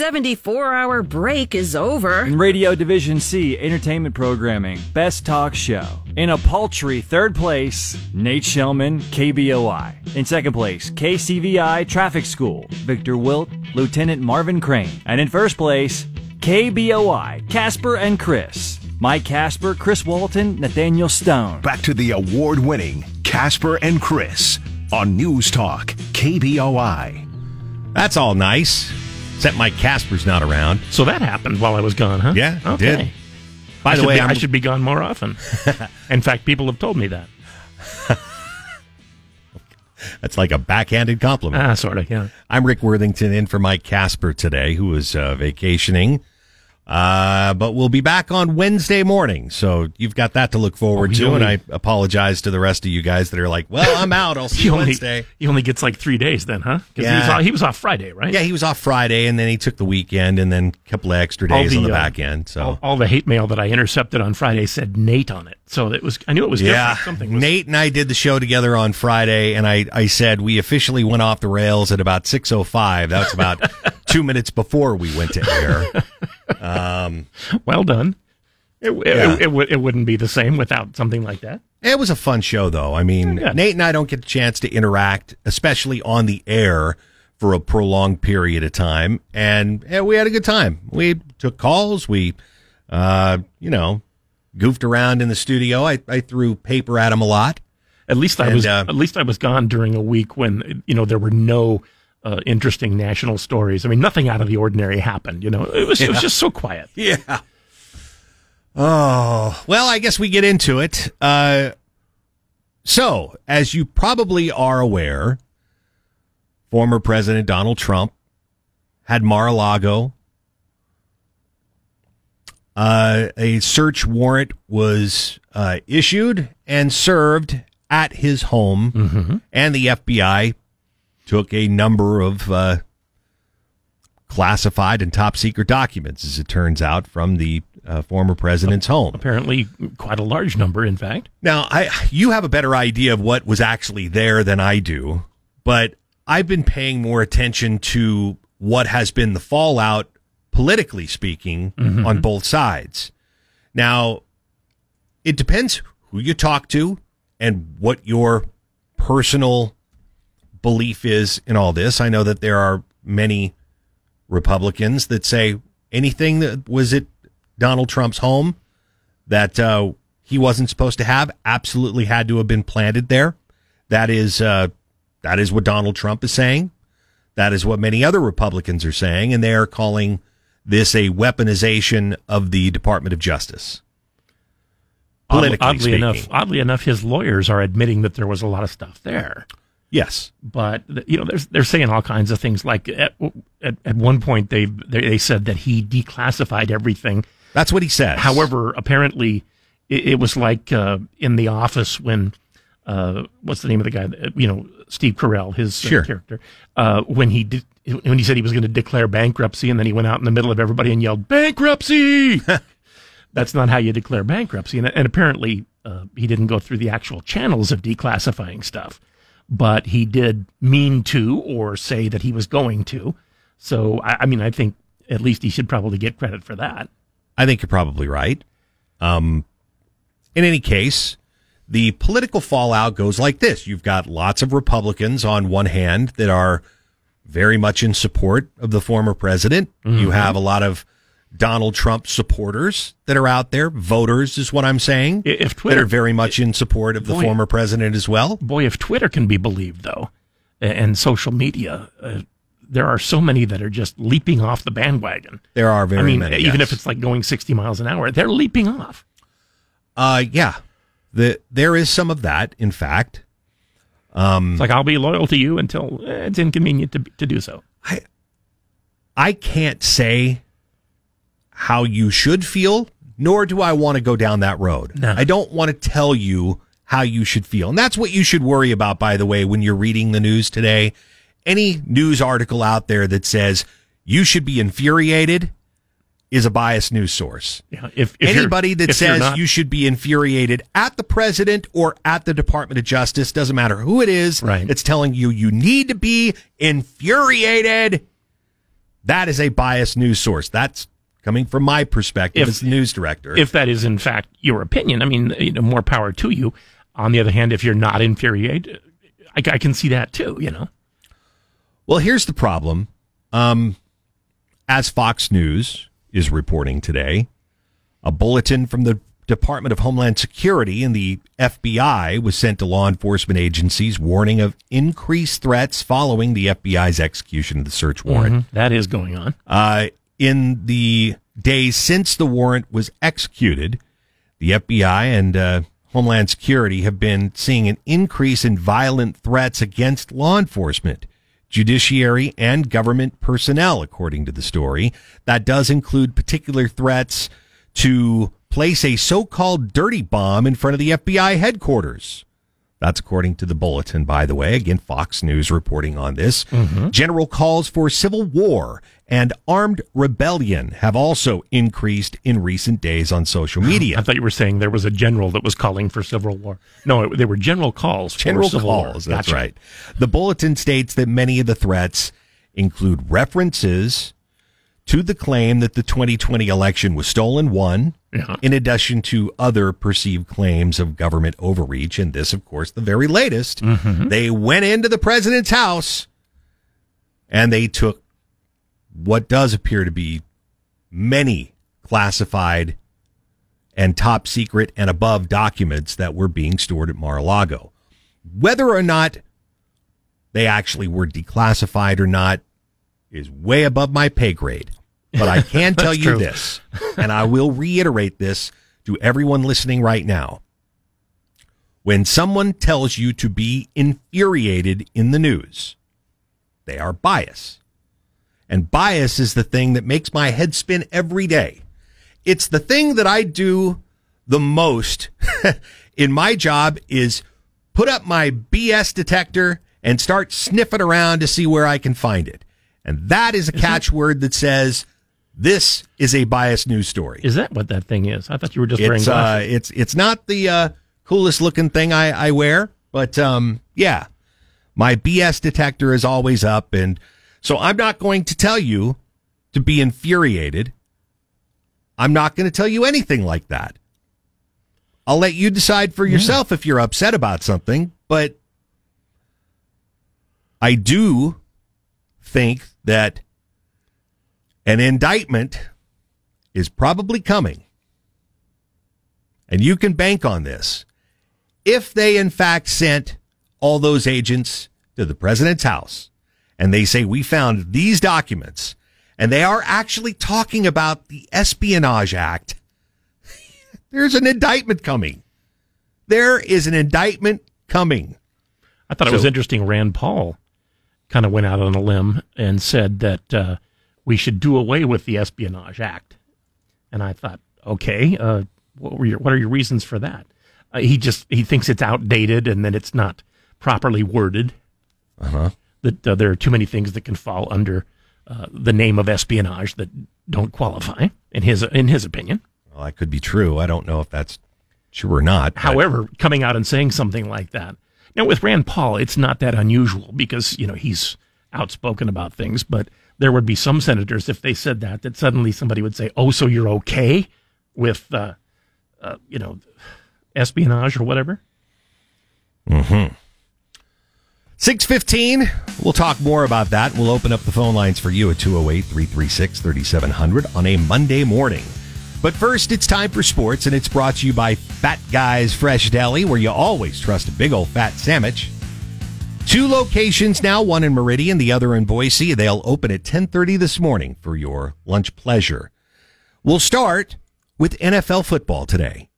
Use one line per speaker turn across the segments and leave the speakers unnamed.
74 hour break is over.
In Radio Division C entertainment programming, Best Talk Show. In a paltry third place, Nate Shelman, KBOI. In second place, KCVI Traffic School, Victor Wilt, Lieutenant Marvin Crane. And in first place, KBOI, Casper and Chris. Mike Casper, Chris Walton, Nathaniel Stone.
Back to the award winning Casper and Chris on News Talk, KBOI.
That's all nice. Except Mike Casper's not around.
So that happened while I was gone, huh?
Yeah, it
okay.
did. By
I
the way,
be, I should be gone more often. In fact, people have told me that.
That's like a backhanded compliment.
Ah, sort of, yeah.
I'm Rick Worthington in for Mike Casper today, who is uh, vacationing. Uh, but we'll be back on Wednesday morning. So you've got that to look forward
Oh,
to.
only-
and I apologize to the rest of you guys that are like, well, I'm out. I'll see you
only,
Wednesday.
he only gets like three days then, huh? 'Cause he, was
Yeah.
off, he was off Friday, right?
Yeah, he was off Friday and then he took the weekend and then a couple of extra days on the
uh,
back end. So
all, all the hate mail that I intercepted on Friday said Nate on it. So it was, I knew it was
yeah,
different. Something was,
Nate and I did the show together on Friday, and I, I said we officially went off the rails at about six oh five. That's about two minutes before we went to air. Um,
well done. It, it,
Yeah.
it, would- it wouldn't be the same without something like that.
It was a fun show, though. I mean,
Yeah.
Nate and I don't get the chance to interact, especially on the air, for a prolonged period of time, and yeah, we had a good time. We took calls. We, uh, you know, goofed around in the studio. I, I threw paper at him a lot.
At least I
And,
was
uh,
at least I was gone during a week when you know there were no uh, interesting national stories. I mean, nothing out of the ordinary happened. You know, it was it was just so quiet.
Yeah. Oh, well, I guess we get into it. Uh, so, as you probably are aware, former President Donald Trump had Mar-a-Lago. Uh, a search warrant was uh, issued and served at his home, and the FBI took a number of uh, classified and top secret documents, as it turns out, from the uh, former president's home.
Apparently, quite a large number, in fact.
Now, I you have a better idea of what was actually there than I do, but I've been paying more attention to what has been the fallout, politically speaking, on both sides. Now, it depends who you talk to and what your personal belief is in all this. I know that there are many Republicans that say anything that was at Donald Trump's home that uh, he wasn't supposed to have absolutely had to have been planted there. That is uh, that is what Donald Trump is saying. That is what many other Republicans are saying, and they are calling this a weaponization of the Department of Justice.
Oddly,
speaking.
enough, oddly enough, his lawyers are admitting that there was a lot of stuff there.
Yes,
but you know, they're they're saying all kinds of things. Like at at, at one point, they they they said that he declassified everything.
That's what he said.
However, apparently, it, it was like uh, in the office when uh, what's the name of the guy? You know, Steve Carell, his uh, character, uh, when he did when he said he was going to declare bankruptcy, and then he went out in the middle of everybody and yelled bankruptcy. That's not how you declare bankruptcy, and, and apparently uh, he didn't go through the actual channels of declassifying stuff, but he did mean to or say that he was going to. So I, I mean, I think at least he should probably get credit for that.
I think you're probably right. Um, in any case, the political fallout goes like this. You've got lots of Republicans on one hand that are very much in support of the former president. You have a lot of Donald Trump supporters that are out there, voters is what I'm saying,
If Twitter that
are very much in support of the
Boy.
former president as well.
boy, if Twitter can be believed, though, and social media, uh, there are so many that are just leaping off the bandwagon.
There are very
I mean,
many.
even
yes.
if it's like going 60 miles an hour, they're leaping off.
uh, yeah, the, there is some of that, in fact. Um,
It's like, I'll be loyal to you until eh, it's inconvenient to, to do so.
I I can't say how you should feel, nor do I want to go down that road.
No.
I don't want to tell you how you should feel. And that's what you should worry about, by the way, when you're reading the news today. Any news article out there that says you should be infuriated is a biased news source.
Yeah, if, if
Anybody that says
not-
you should be infuriated at the president or at the Department of Justice, doesn't matter who it is,
Right.
it's telling you you need to be infuriated That is a biased news source. That's coming from my perspective
If-
as the news director.
If that is in fact your opinion, I mean, you know, more power to you. On the other hand, if you're not infuriated, I, I can see that too. You know,
Well, here's the problem. Um, as Fox News is reporting today, a bulletin from the Department of Homeland Security and the FBI was sent to law enforcement agencies warning of increased threats following the FBI's execution of the search warrant.
that is going on.
Uh, in the days since the warrant was executed, the FBI and uh, Homeland Security have been seeing an increase in violent threats against law enforcement, judiciary, and government personnel, according to the story. That does include particular threats to place a so called dirty bomb in front of the FBI headquarters. That's according to the bulletin, by the way. Again, Fox News reporting on this. Mm-hmm. General calls for civil war and armed rebellion have also increased in recent days on social media.
I thought you were saying there was a general that was calling for civil war. No, it, they were general calls. for
General
civil war.
calls, that's
Gotcha.
right. The bulletin states that many of the threats include references to the claim that the 2020 election was stolen, one,
Yeah.
in addition to other perceived claims of government overreach. And this, of course, the very latest. Mm-hmm. They went into the president's house and they took what does appear to be many classified and top secret and above documents that were being stored at Mar-a-Lago. Whether or not they actually were declassified or not is way above my pay grade. But I can tell you
true.
this, and I will reiterate this to everyone listening right now. When someone tells you to be infuriated in the news, they are biased. And bias is the thing that makes my head spin every day. It's the thing that I do the most in my job is put up my BS detector and start sniffing around to see where I can find it. And that is a catchword that says this is a biased news story.
Is that what that thing is? I thought you were just wearing
It's uh,
glasses.
it's it's not the uh, coolest looking thing I, I wear, but um, yeah, my BS detector is always up, and so I'm not going to tell you to be infuriated. I'm not going to tell you anything like that. I'll let you decide for yourself if you're upset about something, but I do think that an indictment is probably coming. And you can bank on this. If they, in fact, sent all those agents to the president's house and they say, We found these documents, and they are actually talking about the Espionage Act, there's an indictment coming. There is an indictment coming.
I thought it was interesting. Rand Paul kind of went out on a limb and said that uh, we should do away with the Espionage Act. And I thought, okay, uh, what were your what are your reasons for that? Uh, he just he thinks it's outdated and that it's not properly worded.
Uh-huh.
That uh, there are too many things that can fall under uh, the name of espionage that don't qualify in his in his opinion.
Well, that could be true. I don't know if that's true or not. but-
However, coming out and saying something like that. Now, with Rand Paul, it's not that unusual because, you know, he's outspoken about things, but there would be some senators, if they said that, that suddenly somebody would say, oh, so you're okay with, uh, uh, you know, espionage or whatever? Hmm.
615. We'll talk more about that. We'll open up the phone lines for you at 208 336 3700 on a Monday morning. But first, it's time for sports, and it's brought to you by Fat Guys Fresh Deli, where you always trust a big old fat sandwich. Two locations now, one in Meridian, the other in Boise. They'll open at 10:30 this morning for your lunch pleasure. We'll start with NFL football today.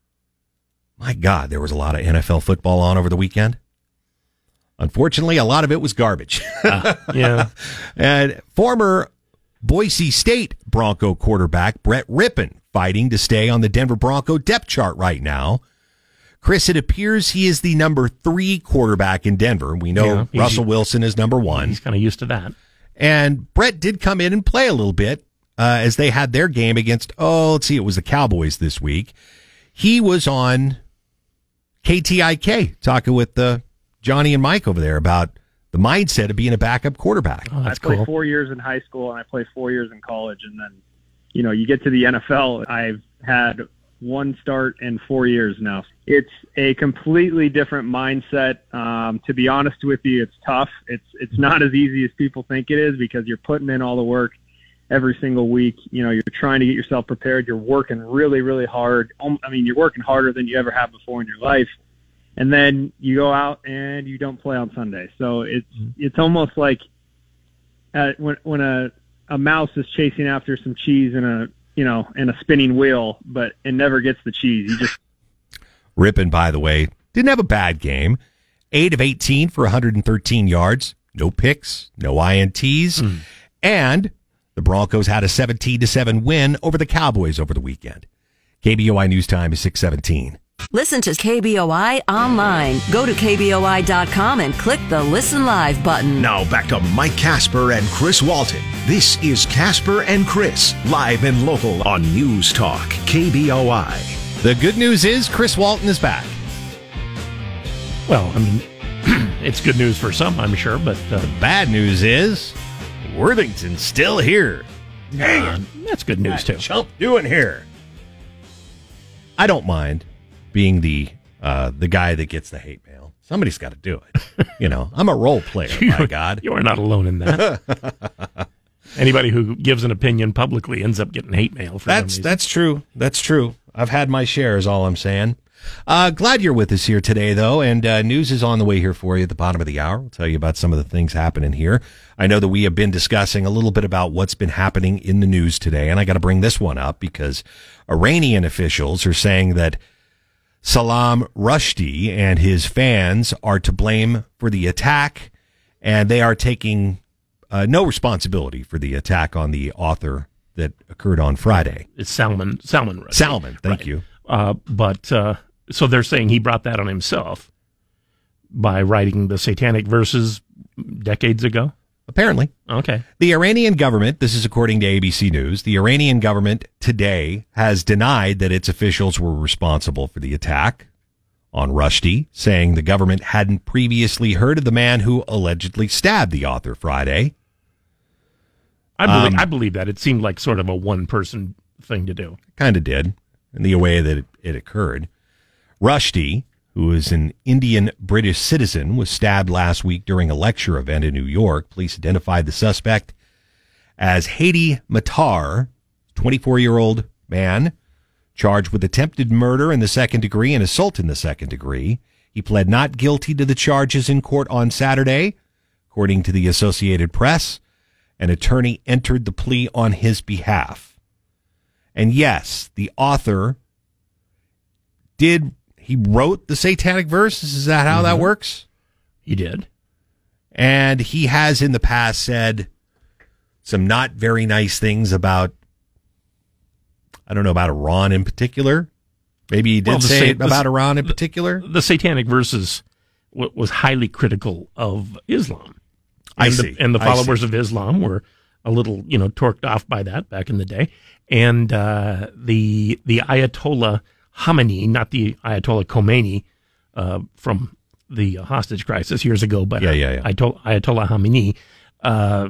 My God, there was a lot of NFL football on over the weekend. Unfortunately, a lot of it was garbage.
Uh, yeah.
and former Boise State Bronco quarterback Brett Rypien fighting to stay on the Denver Bronco depth chart right now. Chris, it appears he is the number three quarterback in Denver. We know
Yeah,
Russell Wilson is number one.
He's kind of used to that.
And Brett did come in and play a little bit uh, as they had their game against, oh, let's see, it was the Cowboys this week. He was on KTIK talking with uh, Johnny and Mike over there about the mindset of being a backup quarterback.
Oh, that's
I played
cool.
four years in high school and I played four years in college, and then you know you get to the NFL. I've had one start in four years now. It's a completely different mindset. Um, to be honest with you, it's tough. It's it's not as easy as people think it is because you're putting in all the work every single week. You know, you're trying to get yourself prepared. You're working really, really hard. Um, I mean, you're working harder than you ever have before in your life. And then you go out and you don't play on Sunday. So it's it's almost like uh, when when a a mouse is chasing after some cheese in a you know in a spinning wheel, but it never gets the cheese. You just
Rypien, by the way, didn't have a bad game. Eight of 18 for 113 yards, no picks, no INTs, hmm. and the Broncos had a 17 to 7 win over the Cowboys over the weekend. KBOI News Time is 617.
Listen to KBOI online. Go to KBOI.com and click the Listen Live button.
Now back to Mike Casper and Chris Walton. This is Casper and Chris, live and local on News Talk, KBOI.
The good news is Chris Walton is back.
Well, I mean, it's good news for some, I'm sure, but uh,
Bad news is Worthington's still here.
uh, that's good news too.
Chump doing here? I don't mind being the uh, the guy that gets the hate mail. Somebody's got to do it. you know, I'm a role player. my God,
You are not alone in that. Anybody who gives an opinion publicly ends up getting hate mail.
That's that's true. That's true. I've had my share. Is all I'm saying. Uh, glad you're with us here today, though, and uh, news is on the way here for you at the bottom of the hour. We'll tell you about some of the things happening here. I know that we have been discussing a little bit about what's been happening in the news today, and I got to bring this one up because Iranian officials are saying that Salam Rushdie and his fans are to blame for the attack, and they are taking uh, no responsibility for the attack on the author that occurred on Friday.
it's Salman Salman Rushdie.
Salman, thank
Right.
you.
Uh, but uh, so they're saying he brought that on himself by writing the satanic verses decades ago.
Apparently,
Okay,
the Iranian government, this is according to ABC News, the Iranian government today has denied that its officials were responsible for the attack on Rushdie, saying the government hadn't previously heard of the man who allegedly stabbed the author Friday.
I believe
Um,
I believe that it seemed like sort of a one person thing to do.
kind of did in the way that it, it occurred. Rushdie, who is an Indian British citizen, was stabbed last week during a lecture event in New York. Police identified the suspect as Hadi Matar, 24 year old man, charged with attempted murder in the second degree and assault in the second degree. He pled not guilty to the charges in court on Saturday, according to the Associated Press. An attorney entered the plea on his behalf. And yes, the author did, he wrote the satanic verses. Is that how that mm-hmm. works?
He did.
And he has in the past said some not very nice things about, I don't know, about Iran in particular. Maybe he did
Well,
say
sa-
it
the
about
s-
Iran in particular.
The satanic verses w- was highly critical of Islam.
I
and
see.
The, and the followers of Islam were a little, you know, torqued off by that back in the day. And uh, the the Ayatollah Khamenei, not the Ayatollah Khomeini uh, from the hostage crisis years ago, but
Yeah, yeah, yeah.
Ayatollah, Ayatollah Khamenei uh,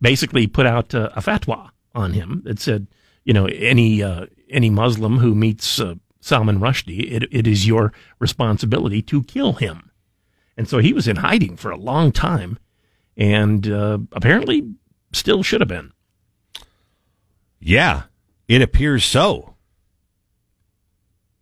basically put out uh, a fatwa on him that said, you know, any uh, any Muslim who meets uh, Salman Rushdie, it, it is your responsibility to kill him. And so he was in hiding for a long time, and uh, apparently still should have been.
Yeah, it appears so.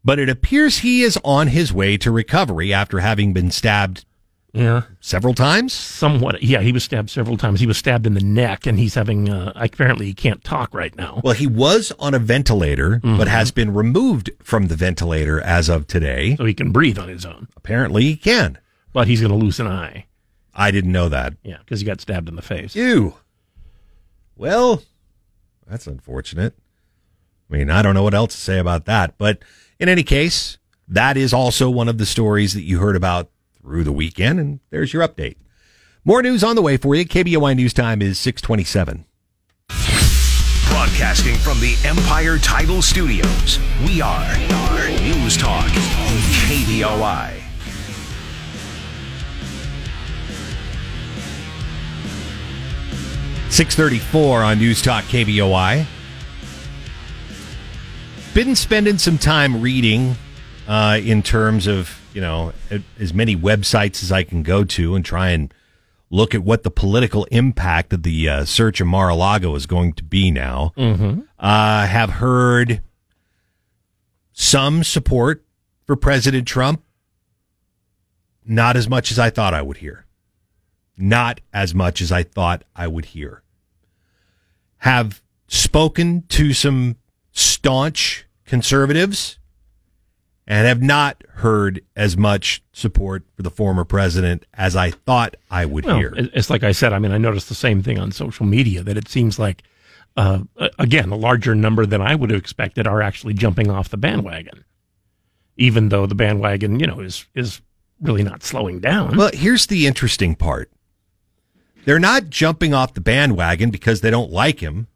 But it appears he is on his way to recovery after having been stabbed
Yeah,
several times.
somewhat. Yeah, he was stabbed several times. He was stabbed in the neck, and he's having. Uh, apparently, he can't talk right now.
Well, he was on a ventilator,
Mm-hmm.
but has been removed from the ventilator as of today.
So he can breathe on his own,
Apparently, he can.
but he's going to lose an eye.
I didn't know that.
Yeah, because he got stabbed in the face.
Ew. Well, that's unfortunate. I mean, I don't know what else to say about that. But in any case, that is also one of the stories that you heard about through the weekend. And there's your update. More news on the way for you. KBOI News Time is 627.
Broadcasting from the Empire Title Studios, we are, are News Talk, KBOI.
634 on News Talk KBOI. Been spending some time reading uh, in terms of, you know, as many websites as I can go to and try and look at what the political impact of the uh, search of Mar-a-Lago is going to be now.
Mm-hmm.
Uh, have heard some support for President Trump. Not as much as I thought I would hear. Not as much as I thought I would hear have spoken to some staunch conservatives and have not heard as much support for the former president as I thought I would
well,
hear.
It's like I said. I mean, I noticed the same thing on social media that it seems like, uh, again, a larger number than I would have expected are actually jumping off the bandwagon, even though the bandwagon, you know, is is really not slowing down.
Well, here's the interesting part. They're not jumping off the bandwagon because they don't like him.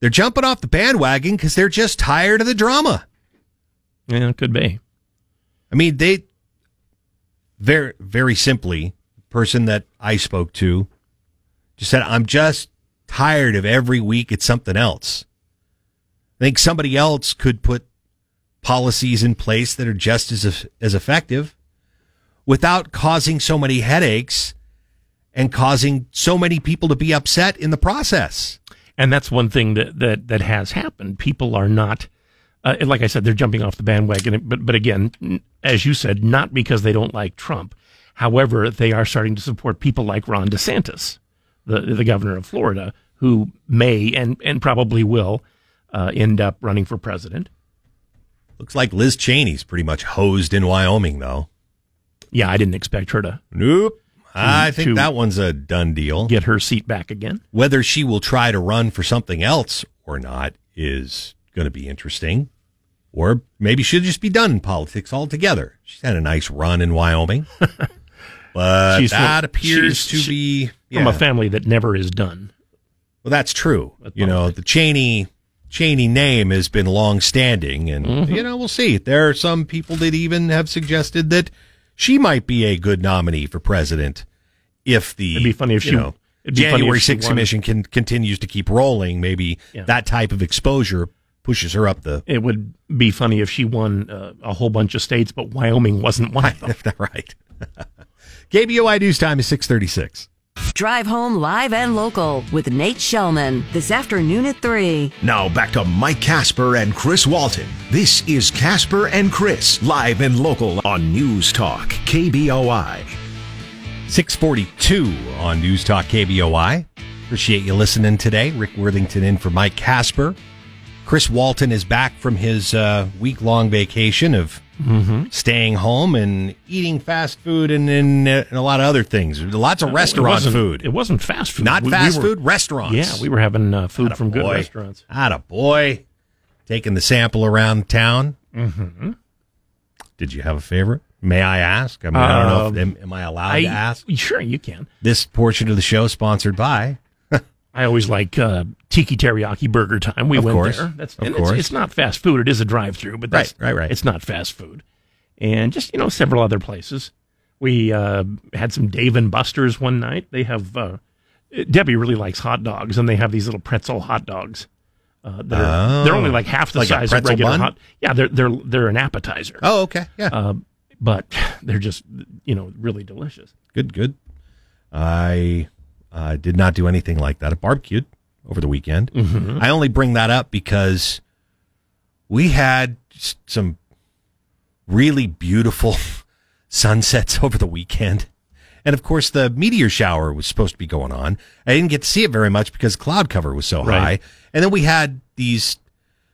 They're jumping off the bandwagon because they're just tired of the drama.
Yeah, it could be.
I mean, they very, very simply, the person that I spoke to just said, I'm just tired of every week it's something else. I think somebody else could put policies in place that are just as, as effective without causing so many headaches and causing so many people to be upset in the process.
And that's one thing that that that has happened. People are not, uh, like I said, they're jumping off the bandwagon. But but again, as you said, not because they don't like Trump. However, they are starting to support people like Ron DeSantis, the the governor of Florida, who may and and probably will uh, end up running for president.
Looks like Liz Cheney's pretty much hosed in Wyoming, though.
Yeah, I didn't expect her to.
Nope. I think that one's a done deal.
Get her seat back again.
Whether she will try to run for something else or not is going to be interesting. Or maybe she'll just be done in politics altogether. She's had a nice run in Wyoming. but she's that from, appears to be
yeah. from a family that never is done.
Well, that's true. you know, the Cheney Cheney name has been long standing, and mm-hmm. you know, we'll see. There are some people that even have suggested that she might be a good nominee for president if the
it'd be funny if she
know, January 6th commission can, continues to keep rolling. Maybe yeah. that type of exposure pushes her up the.
It would be funny if she won uh, a whole bunch of states, but Wyoming wasn't one of them.
right. KBOI news time is 636.
Drive home live and local with Nate Shelman this afternoon at 3.
Now back to Mike Casper and Chris Walton. This is Casper and Chris, live and local on News Talk, KBOI.
642 on News Talk KBOI. Appreciate you listening today. Rick Worthington in for Mike Casper. Chris Walton is back from his uh, week long vacation of
mm-hmm.
staying home and eating fast food and, and, uh, and, a lot of other things. Lots of restaurant
it
food.
It wasn't fast food.
Not we, fast we were, food, restaurants.
Yeah, we were having uh, food Atta from boy. good restaurants.
a boy. Taking the sample around town.
Mm-hmm.
Did you have a favorite? May I ask? I mean, I don't know. If, am, am I allowed I, to ask?
Sure, you can.
This portion of the show sponsored by.
I always like uh, Tiki Teriyaki Burger Time. We
of
went
course.
there. That's
of course.
It's, it's, not fast food. It is a drive-through, but that's,
right, right, right.
It's not fast food. And just you know, several other places. We uh, had some Dave and Buster's one night. They have uh, Debbie really likes hot dogs, and they have these little pretzel hot dogs. Uh, they're, oh, they're only like half the
like
size of regular bun? hot. Yeah, they're they're they're an appetizer.
Oh, okay, yeah.
Uh, but they're just you know really delicious.
Good, good. I uh, did not do anything like that. I barbecued over the weekend.
Mm-hmm.
I only bring that up because we had some really beautiful sunsets over the weekend. And of course, the meteor shower was supposed to be going on. I didn't get to see it very much because cloud cover was so
right.
high. And then we had these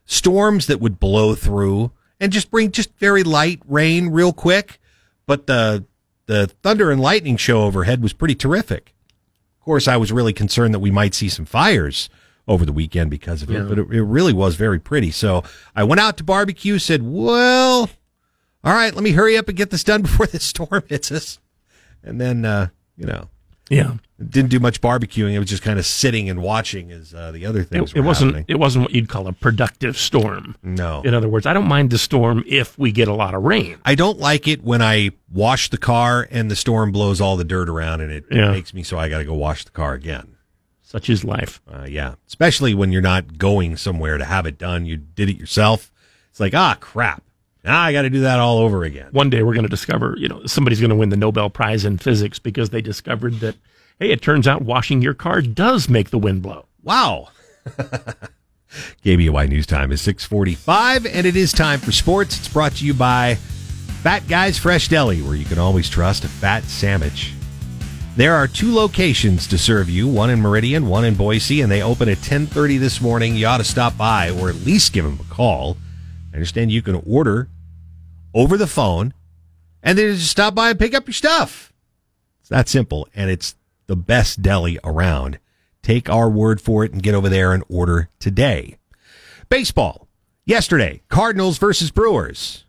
storms that would blow through and just bring just very light rain real quick. But the the thunder and lightning show overhead was pretty terrific. Of course, I was really concerned that we might see some fires over the weekend because of it, but it, it really was very pretty. So I went out to barbecue, said, well, all right, let me hurry up and get this done before this storm hits us. And then, uh, you know,
yeah,
didn't do much barbecuing. It was just kind of sitting and watching as uh, the other things.
It, it wasn't. Happening. It wasn't what you'd call a productive storm.
No.
In other words, I don't mind the storm if we get a lot of rain.
I don't like it when I wash the car and the storm blows all the dirt around and it,
yeah.
makes me so I got to go wash the car again.
Such is life.
Uh, yeah, especially when you're not going somewhere to have it done. You did it yourself. It's like, ah, crap. Now I got to do that all over again.
One day we're going to discover, you know, somebody's going to win the Nobel Prize in physics because they discovered that, hey, it turns out washing your car does make the wind blow.
Wow. KBOI News Time is 645, and it is time for sports. It's brought to you by Fat Guys Fresh Deli, where you can always trust a fat sandwich. There are two locations to serve you, one in Meridian, one in Boise, and they open at 1030 this morning. You ought to stop by or at least give them a call. I understand you can order over the phone and then just stop by and pick up your stuff. It's that simple, and it's the best deli around. Take our word for it and get over there and order today. Baseball. Yesterday, Cardinals versus Brewers.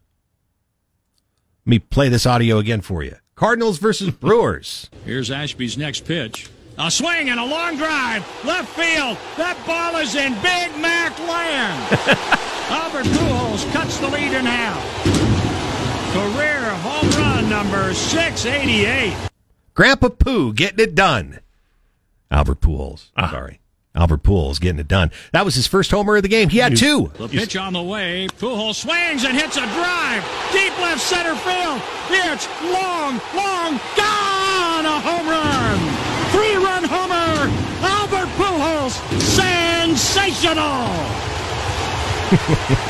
Let me play this audio again for you. Cardinals versus Brewers.
Here's Ashby's next pitch. A swing and a long drive. Left field. That ball is in Big Mac land. Albert Pujols cuts the lead in half. Career home run number 688.
Grandpa Pooh getting it done. Albert Pujols. Ah. Sorry. Albert Pujols getting it done. That was his first homer of the game. He had two.
The pitch on the way. Pujols swings and hits a drive. Deep left center field. It's long, long, gone. A home run. Three run homer. Albert Pujols. Sensational.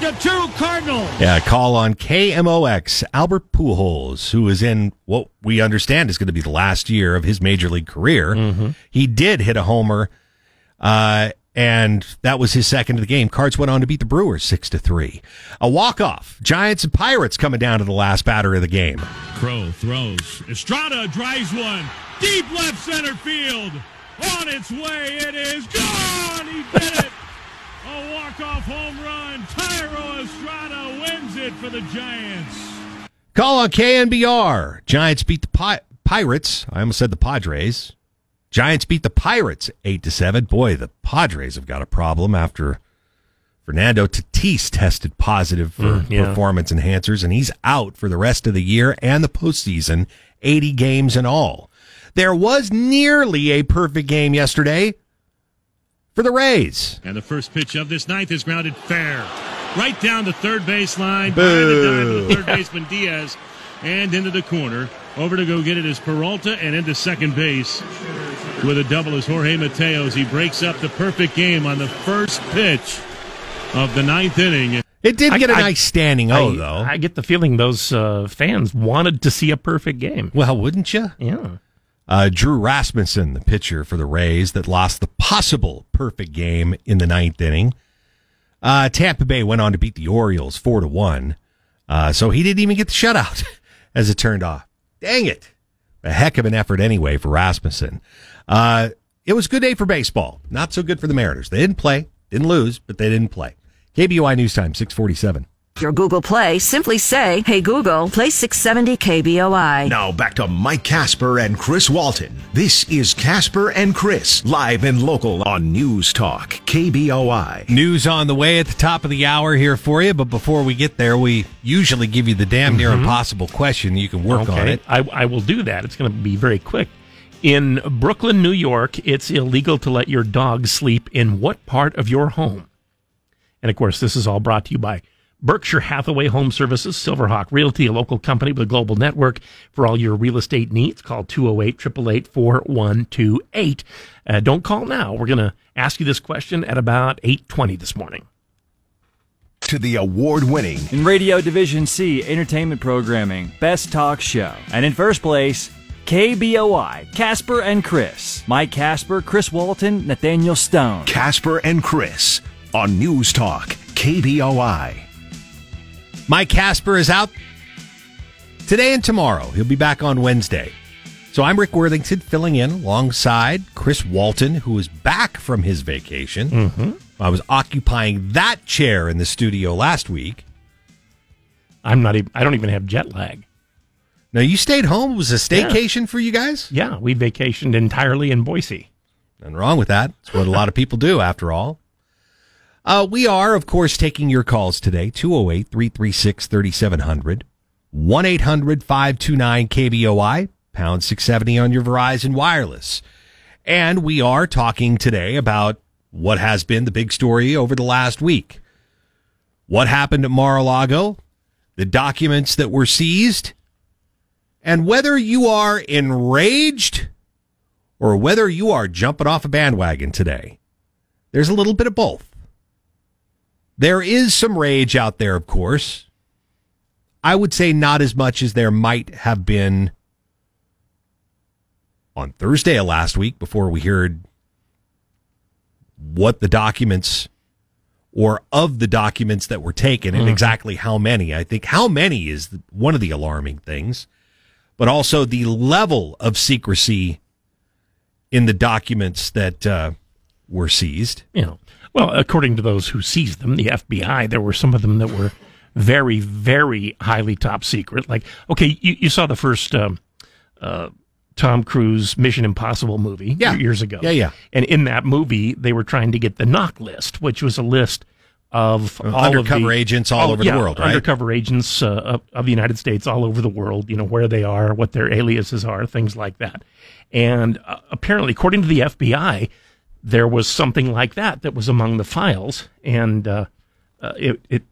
Six to two Cardinals.
Yeah, call on KMOX Albert Pujols, who is in what we understand is going to be the last year of his major league career. He did hit a homer, uh, and that was his second of the game. Cards went on to beat the Brewers six to three. A walk off. Giants and Pirates coming down to the last batter of the game.
Crowe throws. Estrada drives one. Deep left center field. On its way. It is gone. He did it. A walk-off home run. Thairo Estrada wins it for the Giants.
Call on KNBR. Giants beat the Pi- Pirates. I almost said the Padres. Giants beat the Pirates eight to seven. Boy, the Padres have got a problem after Fernando Tatis tested positive for
Mm, yeah.
performance enhancers, and he's out for the rest of the year and the postseason, eighty games in all. There was nearly a perfect game yesterday for the Rays.
And the first pitch of this ninth is grounded fair. Right down the third baseline. By the dive of the third baseman Diaz. And into the corner. Over to go get it is Peralta and into second base with a double is Jorge Mateos. He breaks up the perfect game on the first pitch of the ninth inning.
It did get a
I-
nice standing
I,
O, though.
I get the feeling those uh, fans wanted to see a perfect game.
well, wouldn't you?
Yeah.
Uh, Drew Rasmussen, the pitcher for the Rays that lost the possible perfect game in the ninth inning. Uh, Tampa Bay went on to beat the Orioles four to one. Uh, so he didn't even get the shutout as it turned off. Dang it. A heck of an effort anyway for Rasmussen. Uh, it was a good day for baseball. Not so good for the Mariners. They didn't play, didn't lose, but they didn't play. KBY News Time, 647.
Your Google Play, simply say, Hey Google, play 670 KBOI.
Now back to Mike Casper and Chris Walton. This is Casper and Chris, live and local on News Talk, KBOI.
News on the way at the top of the hour here for you, but before we get there, we usually give you the damn near mm-hmm. impossible question. You can work on it.
I, I will do that. It's going to be very quick. In Brooklyn, New York, it's illegal to let your dog sleep in what part of your home? And of course, this is all brought to you by Berkshire Hathaway Home Services, Silverhawk Realty, a local company with a global network for all your real estate needs. Call 208 888 4128. Uh, Don't call now. We're going to ask you this question at about 820 this morning.
To the award winning
In Radio Division C entertainment programming, Best Talk Show. And in first place, KBOI, Casper and Chris. Mike Casper, Chris Walton, Nathaniel Stone.
Casper and Chris on News Talk, KBOI.
Mike Casper is out today and tomorrow. He'll be back on Wednesday. So I'm Rick Worthington filling in alongside Chris Walton, who is back from his vacation. Mm-hmm. I was occupying that chair in the studio last week.
I'm not even, I don't even have jet lag.
Now, you stayed home. It was a staycation for you guys?
Yeah, we vacationed entirely in Boise.
Nothing wrong with that. It's what a lot of people do, after all. Uh, we are, of course, taking your calls today 208 336 3700, 1 800 529 KBOI. pound 670 on your Verizon Wireless. And we are talking today about what has been the big story over the last week. What happened at Mar-a-Lago, the documents that were seized, and whether you are enraged or whether you are jumping off a bandwagon today. There's a little bit of both. There is some rage out there, of course. I would say not as much as there might have been on Thursday of last week before we heard what the documents or of the documents that were taken and exactly how many. I think how many is one of the alarming things, but also the level of secrecy in the documents that uh, were seized.
You know, well, according to those who seized them, the FBI, there were some of them that were very, very highly top secret. Like, okay, you, you saw the first um, uh, Tom Cruise Mission Impossible movie
Yeah.
years ago.
Yeah, yeah.
And in that movie, they were trying to get the knock list, which was a list of all
undercover
of the,
agents all over the world, right?
Undercover agents uh, of, of the United States all over the world, you know, where they are, what their aliases are, things like that. And uh, apparently, according to the FBI, there was something like that that was among the files, and uh, uh, it, it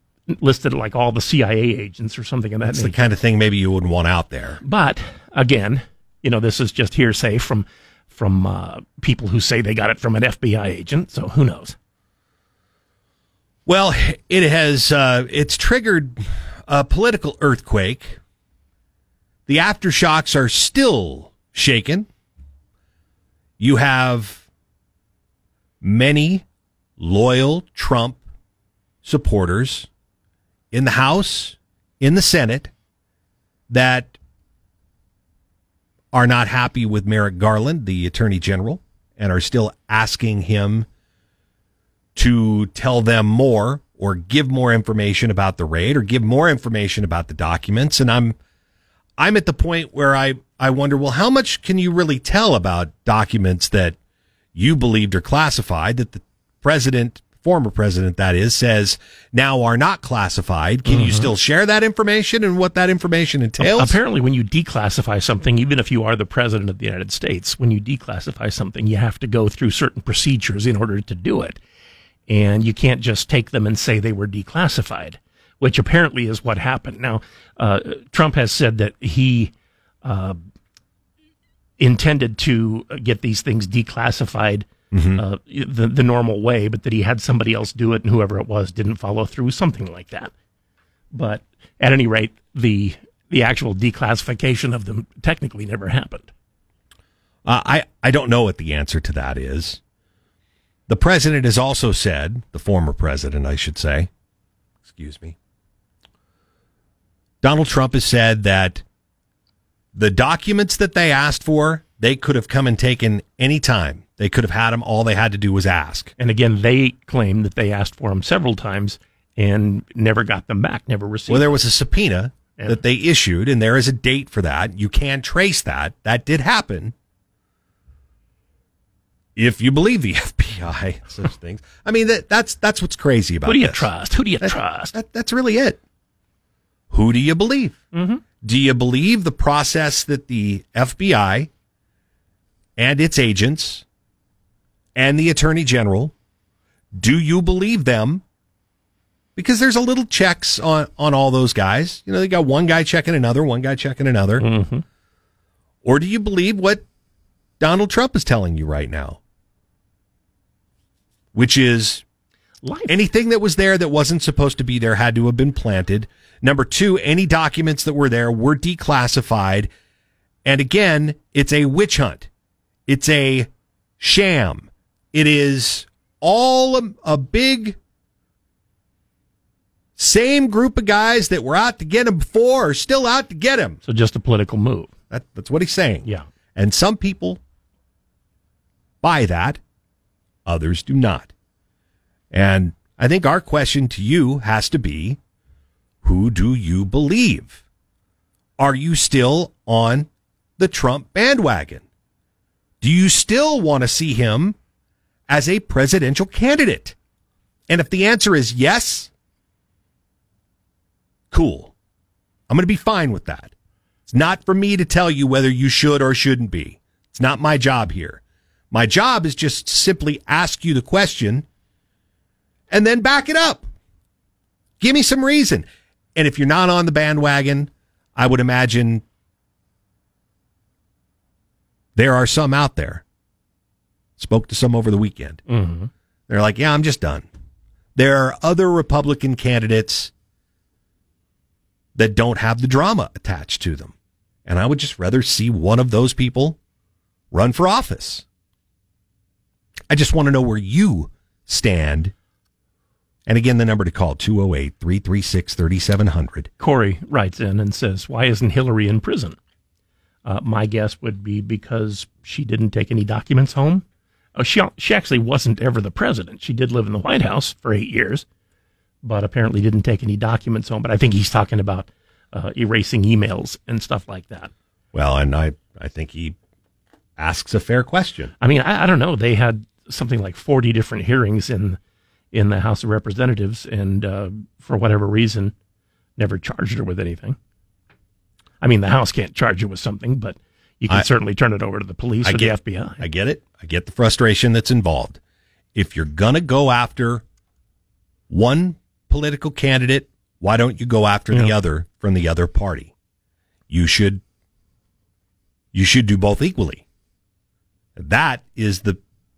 listed like all the CIA agents or something of that
That's the kind of thing maybe you wouldn't want out there.
But again, you know, this is just hearsay from from uh, people who say they got it from an FBI agent. So who knows?
Well, it has uh, it's triggered a political earthquake. The aftershocks are still shaken. You have many loyal Trump supporters in the House, in the Senate, that are not happy with Merrick Garland, the Attorney General, and are still asking him to tell them more or give more information about the raid or give more information about the documents. And I'm I'm at the point where I I wonder well how much can you really tell about documents that you believed are classified that the president former president that is says now are not classified can you still share that information and what that information entails
Apparently, when you declassify something, even if you are the president of the United States, when you declassify something, you have to go through certain procedures in order to do it. And you can't just take them and say they were declassified, which apparently is what happened. Now, uh, Trump has said that he uh, intended to get these things declassified uh, the, the normal way, but that he had somebody else do it, and whoever it was didn't follow through, something like that. But at any rate, the the actual declassification of them technically never happened.
Uh, I, I don't know what the answer to that is. The president has also said, the former president, I should say, excuse me, Donald Trump has said that the documents that they asked for, they could have come and taken any time. They could have had them. All they had to do was ask.
And again, they claim that they asked for them several times and never got them back, never received.
Well, there was a subpoena
Yeah.
that they issued, and there is a date for that. You can trace that. That did happen. If you believe the FBI, such things. I mean, that, that's that's what's crazy about
Who do you
this.
trust? Who do you
That-
trust?
that- that's really it. Who do you believe?
Mm-hmm.
Do you believe the process that the FBI and its agents and the Attorney General do you believe them? Because there's a little checks on on all those guys. You know, they got one guy checking another, one guy checking another.
Mm-hmm.
Or do you believe what Donald Trump is telling you right now? Which is
Life.
anything that was there that wasn't supposed to be there had to have been planted. Number two, any documents that were there were declassified. And again, it's a witch hunt. It's a sham. It is all a, a big same group of guys that were out to get him before are still out to get him.
So just a political move.
That, that's what he's saying.
Yeah.
And some people buy that, others do not. And I think our question to you has to be who do you believe? Are you still on the Trump bandwagon? Do you still want to see him as a presidential candidate? And if the answer is yes, cool. I'm going to be fine with that. It's not for me to tell you whether you should or shouldn't be. It's not my job here. My job is just simply ask you the question and then back it up. Give me some reason. And if you're not on the bandwagon, I would imagine there are some out there. Spoke to some over the weekend.
Mm-hmm.
They're like, yeah, I'm just done. There are other Republican candidates that don't have the drama attached to them. And I would just rather see one of those people run for office. I just want to know where you stand. And again, the number to call 208 336 3700.
Corey writes in and says, Why isn't Hillary in prison? Uh, my guess would be because she didn't take any documents home. Uh, she, she actually wasn't ever the president. She did live in the White House for eight years, but apparently didn't take any documents home. But I think he's talking about uh, erasing emails and stuff like that.
Well, and I, I think he asks a fair question.
I mean, I, I don't know. They had something like 40 different hearings in in the House of Representatives, and uh, for whatever reason, never charged her with anything. I mean, the House can't charge you with something, but you can
I-
certainly turn it over to the police
I
or
get,
the FBI.
I get it. I get the frustration that's involved. If you're going to go after one political candidate, why don't you go after the other from the other party? You should you should do both equally. That is the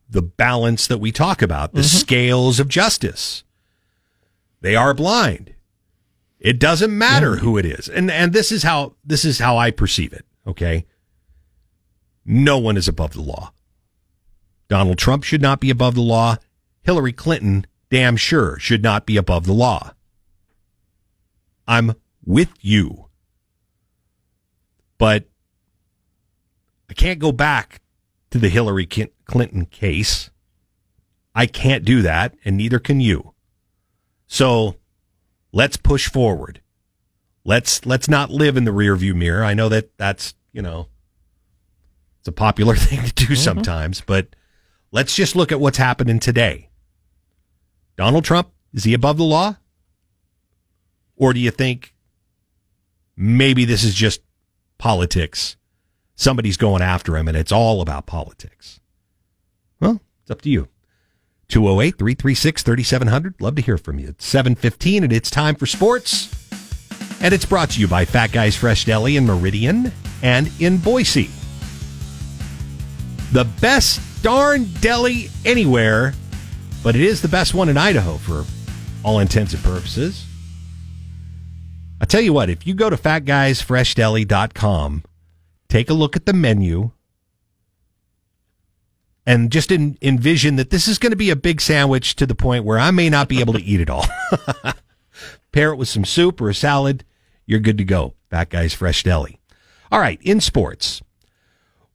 the balance that we talk about, the mm-hmm. scales of justice. They are blind. It doesn't matter who it is. And and this is how this is how I perceive it, okay? No one is above the law. Donald Trump should not be above the law. Hillary Clinton, damn sure, should not be above the law. I'm with you. But I can't go back to the Hillary Clinton case. I can't do that, and neither can you. So let's push forward. Let's let's not live in the rearview mirror. I know that that's you know it's a popular thing to do mm-hmm. sometimes, but let's just look at what's happening today. Donald Trump is he above the law, or do you think maybe this is just politics? Somebody's going after him, and it's all about politics. Well, it's up to you. 208 336 3700. Love to hear from you. It's 715, and it's time for sports. And it's brought to you by Fat Guys Fresh Deli in Meridian and in Boise. The best darn deli anywhere, but it is the best one in Idaho for all intents and purposes. I tell you what, if you go to fatguysfreshdeli.com, take a look at the menu, and just in, envision that this is going to be a big sandwich to the point where I may not be able to eat it all. Pair it with some soup or a salad, you're good to go. Fat Guys Fresh Deli. All right, in sports.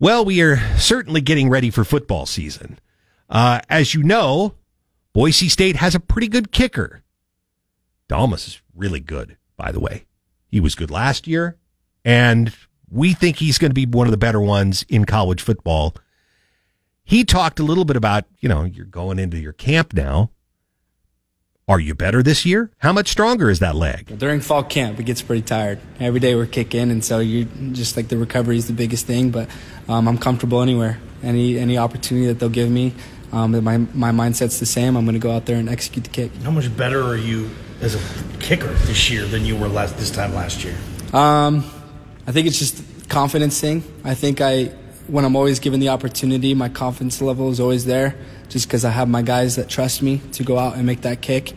Well, we are certainly getting ready for football season. Uh, as you know, Boise State has a pretty good kicker. Dalmas is really good, by the way. He was good last year, and we think he's going to be one of the better ones in college football. He talked a little bit about, you know, you're going into your camp now. Are you better this year? How much stronger is that leg?
During fall camp, it gets pretty tired. Every day we're kicking, and so you just like the recovery is the biggest thing. But um, I'm comfortable anywhere, any any opportunity that they'll give me. Um, my my mindset's the same. I'm going to go out there and execute the kick.
How much better are you as a kicker this year than you were last this time last year?
Um, I think it's just confidence thing. I think I, when I'm always given the opportunity, my confidence level is always there, just because I have my guys that trust me to go out and make that kick.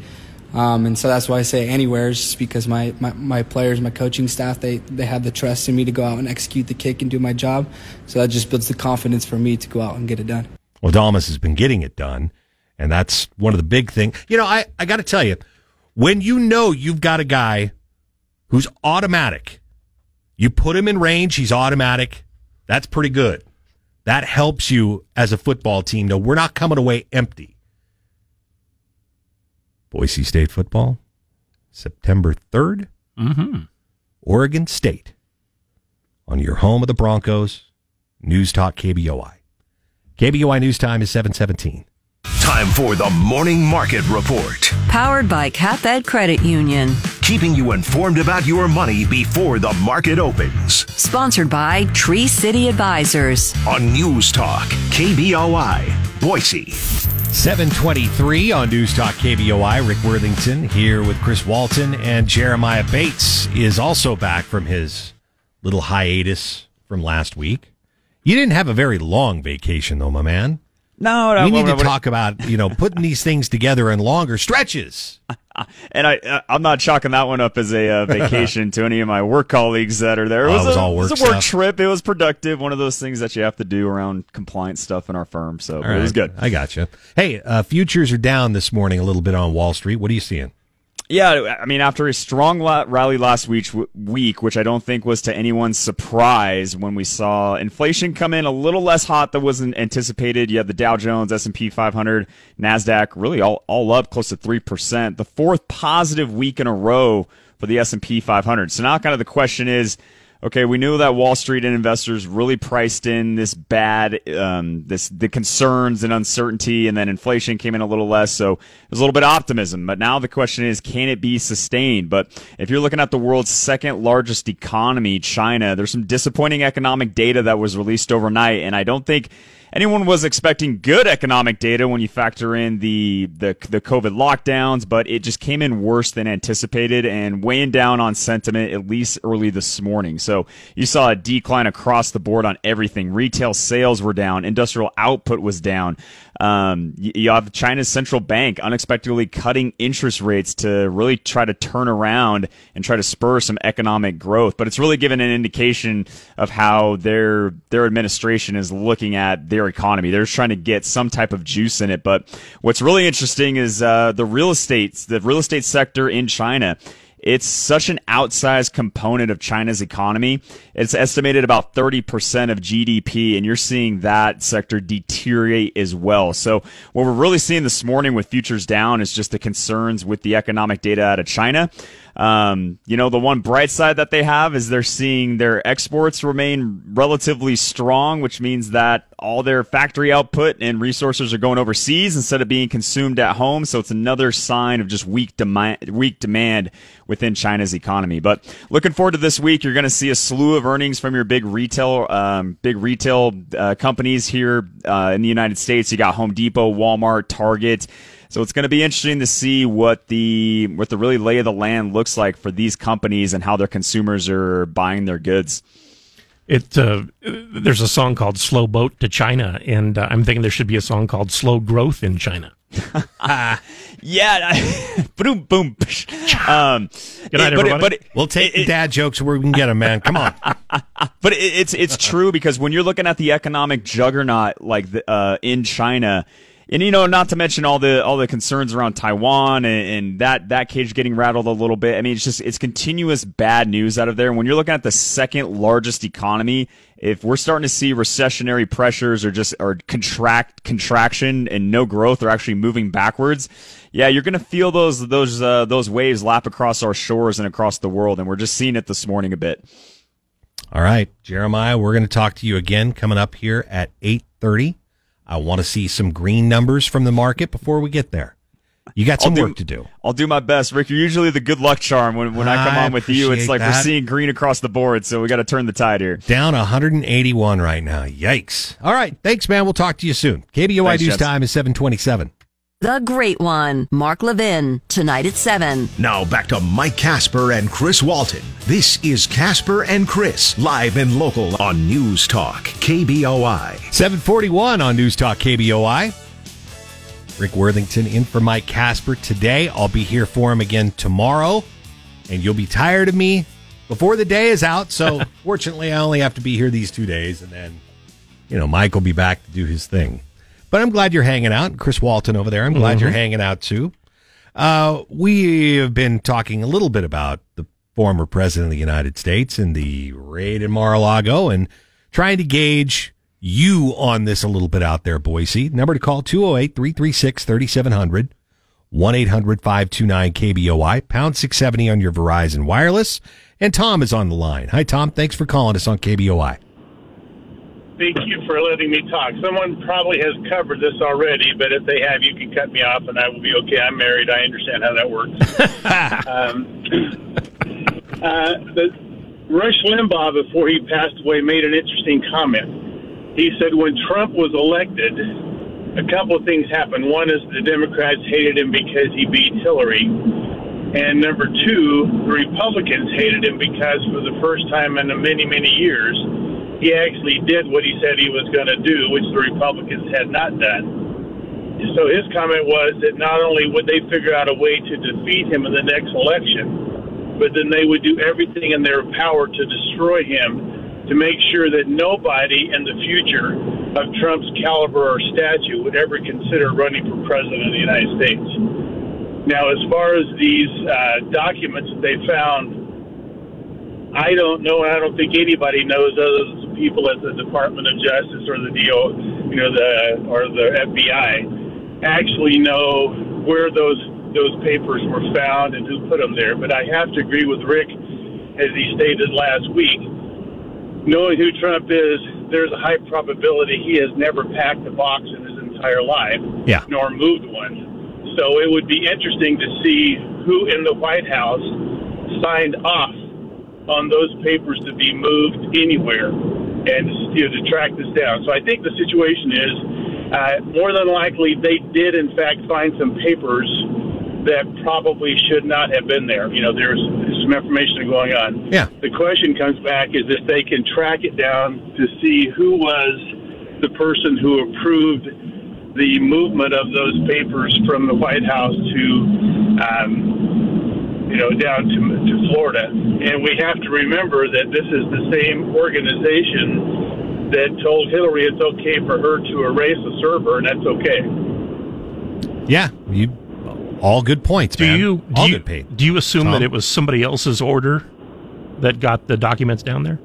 Um, and so that's why I say anywhere, is just because my, my, my players, my coaching staff, they, they have the trust in me to go out and execute the kick and do my job. So that just builds the confidence for me to go out and get it done.
Well, Dalmas has been getting it done, and that's one of the big things. You know, I, I got to tell you, when you know you've got a guy who's automatic, you put him in range, he's automatic. That's pretty good. That helps you as a football team know we're not coming away empty. Boise State football, September 3rd,
Mm-hmm.
Oregon State, on your home of the Broncos, News Talk KBOI. KBOI News Time is 717.
Time for the Morning Market Report.
Powered by CapEd Credit Union.
Keeping you informed about your money before the market opens.
Sponsored by Tree City Advisors.
On News Talk, KBOI, Boise.
723 on News Talk KBOI. Rick Worthington here with Chris Walton, and Jeremiah Bates is also back from his little hiatus from last week. You didn't have a very long vacation, though, my man.
No, no
we need
no,
to
no,
talk about you know putting these things together in longer stretches.
And I, uh, I'm not chalking that one up as a uh, vacation to any of my work colleagues that are there. It
Oh,
was,
it was
a,
all
it was
work
a work trip. It was productive. One of those things that you have to do around compliance stuff in our firm. So
All
it was good.
I got you. Hey, uh, futures are down this morning a little bit on Wall Street. What are you seeing?
Yeah, I mean, after a strong rally last week, week, which I don't think was to anyone's surprise, when we saw inflation come in a little less hot than was anticipated. You had the Dow Jones, S and P 500, Nasdaq, really all all up close to three percent. The fourth positive week in a row for the S and P 500. So now, kind of the question is. Okay, we knew that Wall Street and investors really priced in this bad, um, this the concerns and uncertainty, and then inflation came in a little less, so there's a little bit of optimism. But now the question is, can it be sustained? But if you're looking at the world's second largest economy, China, there's some disappointing economic data that was released overnight, and I don't think anyone was expecting good economic data when you factor in the, the the COVID lockdowns, but it just came in worse than anticipated and weighing down on sentiment at least early this morning. So you saw a decline across the board on everything. Retail sales were down, industrial output was down. Um, you, have China's central bank unexpectedly cutting interest rates to really try to turn around and try to spur some economic growth. But it's really given an indication of how their their administration is looking at their economy. They're trying to get some type of juice in it. But what's really interesting is uh, the real estate the real estate sector in China. It's such an outsized component of China's economy. It's estimated about 30% of GDP, and you're seeing that sector deteriorate as well. So, what we're really seeing this morning with futures down is just the concerns with the economic data out of China. Um, you know, the one bright side that they have is they're seeing their exports remain relatively strong, which means that all their factory output and resources are going overseas instead of being consumed at home. So it's another sign of just weak demand, weak demand within China's economy. But looking forward to this week, you're going to see a slew of earnings from your big retail, um, big retail uh, companies here uh, in the United States. You got Home Depot, Walmart, Target. So it's going to be interesting to see what the what the really lay of the land looks like for these companies and how their consumers are buying their goods.
It uh, there's a song called "Slow Boat to China," and uh, I'm thinking there should be a song called "Slow Growth in China."
Yeah, boom, boom. Um,
Good night,
it- but it- but it-
We'll take
it-
the dad jokes where we can get them, man. Come on.
but it, it's it's true because when you're looking at the economic juggernaut like the, uh, in China, and you know, not to mention all the all the concerns around Taiwan and, and that that cage getting rattled a little bit. I mean, it's just it's continuous bad news out of there. And when you're looking at the second largest economy, if we're starting to see recessionary pressures or just or contract contraction and no growth or actually moving backwards, yeah, you're going to feel those those uh, those waves lap across our shores and across the world. And we're just seeing it this morning a bit.
All right, Jeremiah, we're going to talk to you again coming up here at 8:30. I want to see some green numbers from the market before we get there. You got some
do-
work to do.
I'll do my best, Rick. You're usually the good luck charm when, when I come
I
on with you. It's like we're seeing green across the board, so we got to turn the tide here.
Down 181 right now. Yikes. All right, thanks man. We'll talk to you soon. KBOI
Thanks,
news time is 727.
The Great One, Mark Levin, tonight at 7.
Now back to Mike Casper and Chris Walton. This is Casper and Chris, live and local on News Talk, KBOI.
741 on News Talk KBOI. Rick Worthington in for Mike Casper today. I'll be here for him again tomorrow, and you'll be tired of me before the day is out. So, fortunately, I only have to be here these two days, and then, you know, Mike will be back to do his thing. But I'm glad you're hanging out. Chris Walton over there, I'm glad you're hanging out too. Uh, we have been talking a little bit about the former president of the United States and the raid in Mar-a-Lago and trying to gauge you on this a little bit out there, Boise. Number to call 208 336 3700 1 800 529 KBOI, pound 670 on your Verizon Wireless. And Tom is on the line. Hi, Tom. Thanks for calling us on KBOI.
Thank you for letting me talk. Someone probably has covered this already, but if they have, you can cut me off and I will be okay. I'm married. I understand how that works. um, uh, the, Rush Limbaugh, before he passed away, made an interesting comment. He said when Trump was elected, a couple of things happened. One is the Democrats hated him because he beat Hillary. And number two, the Republicans hated him because for the first time in many, many years, he actually did what he said he was going to do, which the Republicans had not done. So his comment was that not only would they figure out a way to defeat him in the next election, but then they would do everything in their power to destroy him to make sure that nobody in the future of Trump's caliber or stature would ever consider running for president of the United States. Now, as far as these uh, documents that they found I don't know. I don't think anybody knows other than people at the Department of Justice or the DO, you know, the or the FBI, actually know where those those papers were found and who put them there. But I have to agree with Rick, as he stated last week. Knowing who Trump is, there's a high probability he has never packed a box in his entire life,
yeah.
nor moved one. So it would be interesting to see who in the White House signed off on those papers to be moved anywhere and you know, to track this down. So I think the situation is uh, more than likely they did in fact find some papers that probably should not have been there. You know, there's some information going on.
Yeah.
The question comes back is if they can track it down to see who was the person who approved the movement of those papers from the White House to um, you know, down to, to Florida. And we have to remember that this is the same organization that told Hillary it's okay for her to erase a server, and that's okay.
Yeah, you all good points.
Do
man.
you do
all
you,
good paid?
do you assume
Tom?
that it was somebody else's order that got the documents down there?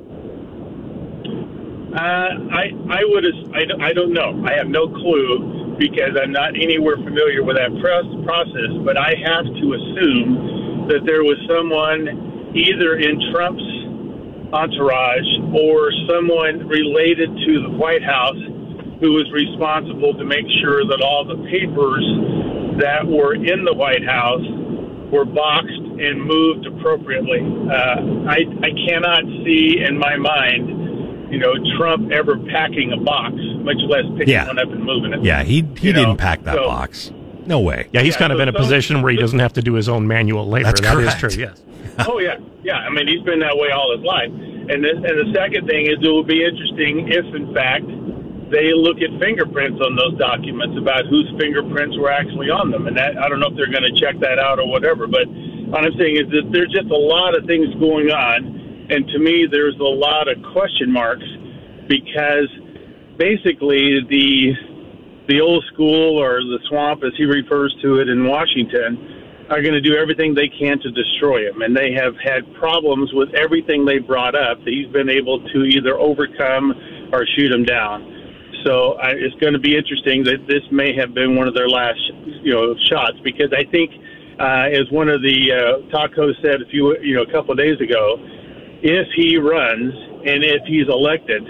Uh, I I would I, don't- I don't know. I have no clue because I'm not anywhere familiar with that press process. But I have to assume that there was someone either in Trump's entourage or someone related to the White House who was responsible to make sure that all the papers that were in the White House were boxed and moved appropriately. Uh, I I cannot see in my mind you know, Trump ever packing a box, much less picking
Yeah.
one up and moving it.
Yeah, he he
You
didn't pack that
so-
box. No way.
Yeah, he's
Yeah,
kind of in a
some-
position where he doesn't have to do his own manual labor.
That's
That is
correct.
true. Yes.
oh yeah, yeah. I mean, he's been that way all his life. And the, and the second thing is, it will be interesting if, in fact, they look at fingerprints on those documents about whose fingerprints were actually on them. And that I don't know if they're going to check that out or whatever. But what I'm saying is that there's just a lot of things going on, and to me, there's a lot of question marks because basically the the old school or the swamp, as he refers to it in Washington, are going to do everything they can to destroy him. And they have had problems with everything they brought up that he's been able to either overcome or shoot him down. So I, it's going to be interesting that this may have been one of their last, you know, shots because I think, uh, as one of the uh, talk hosts said a few, you know, a couple of days ago, if he runs and if he's elected,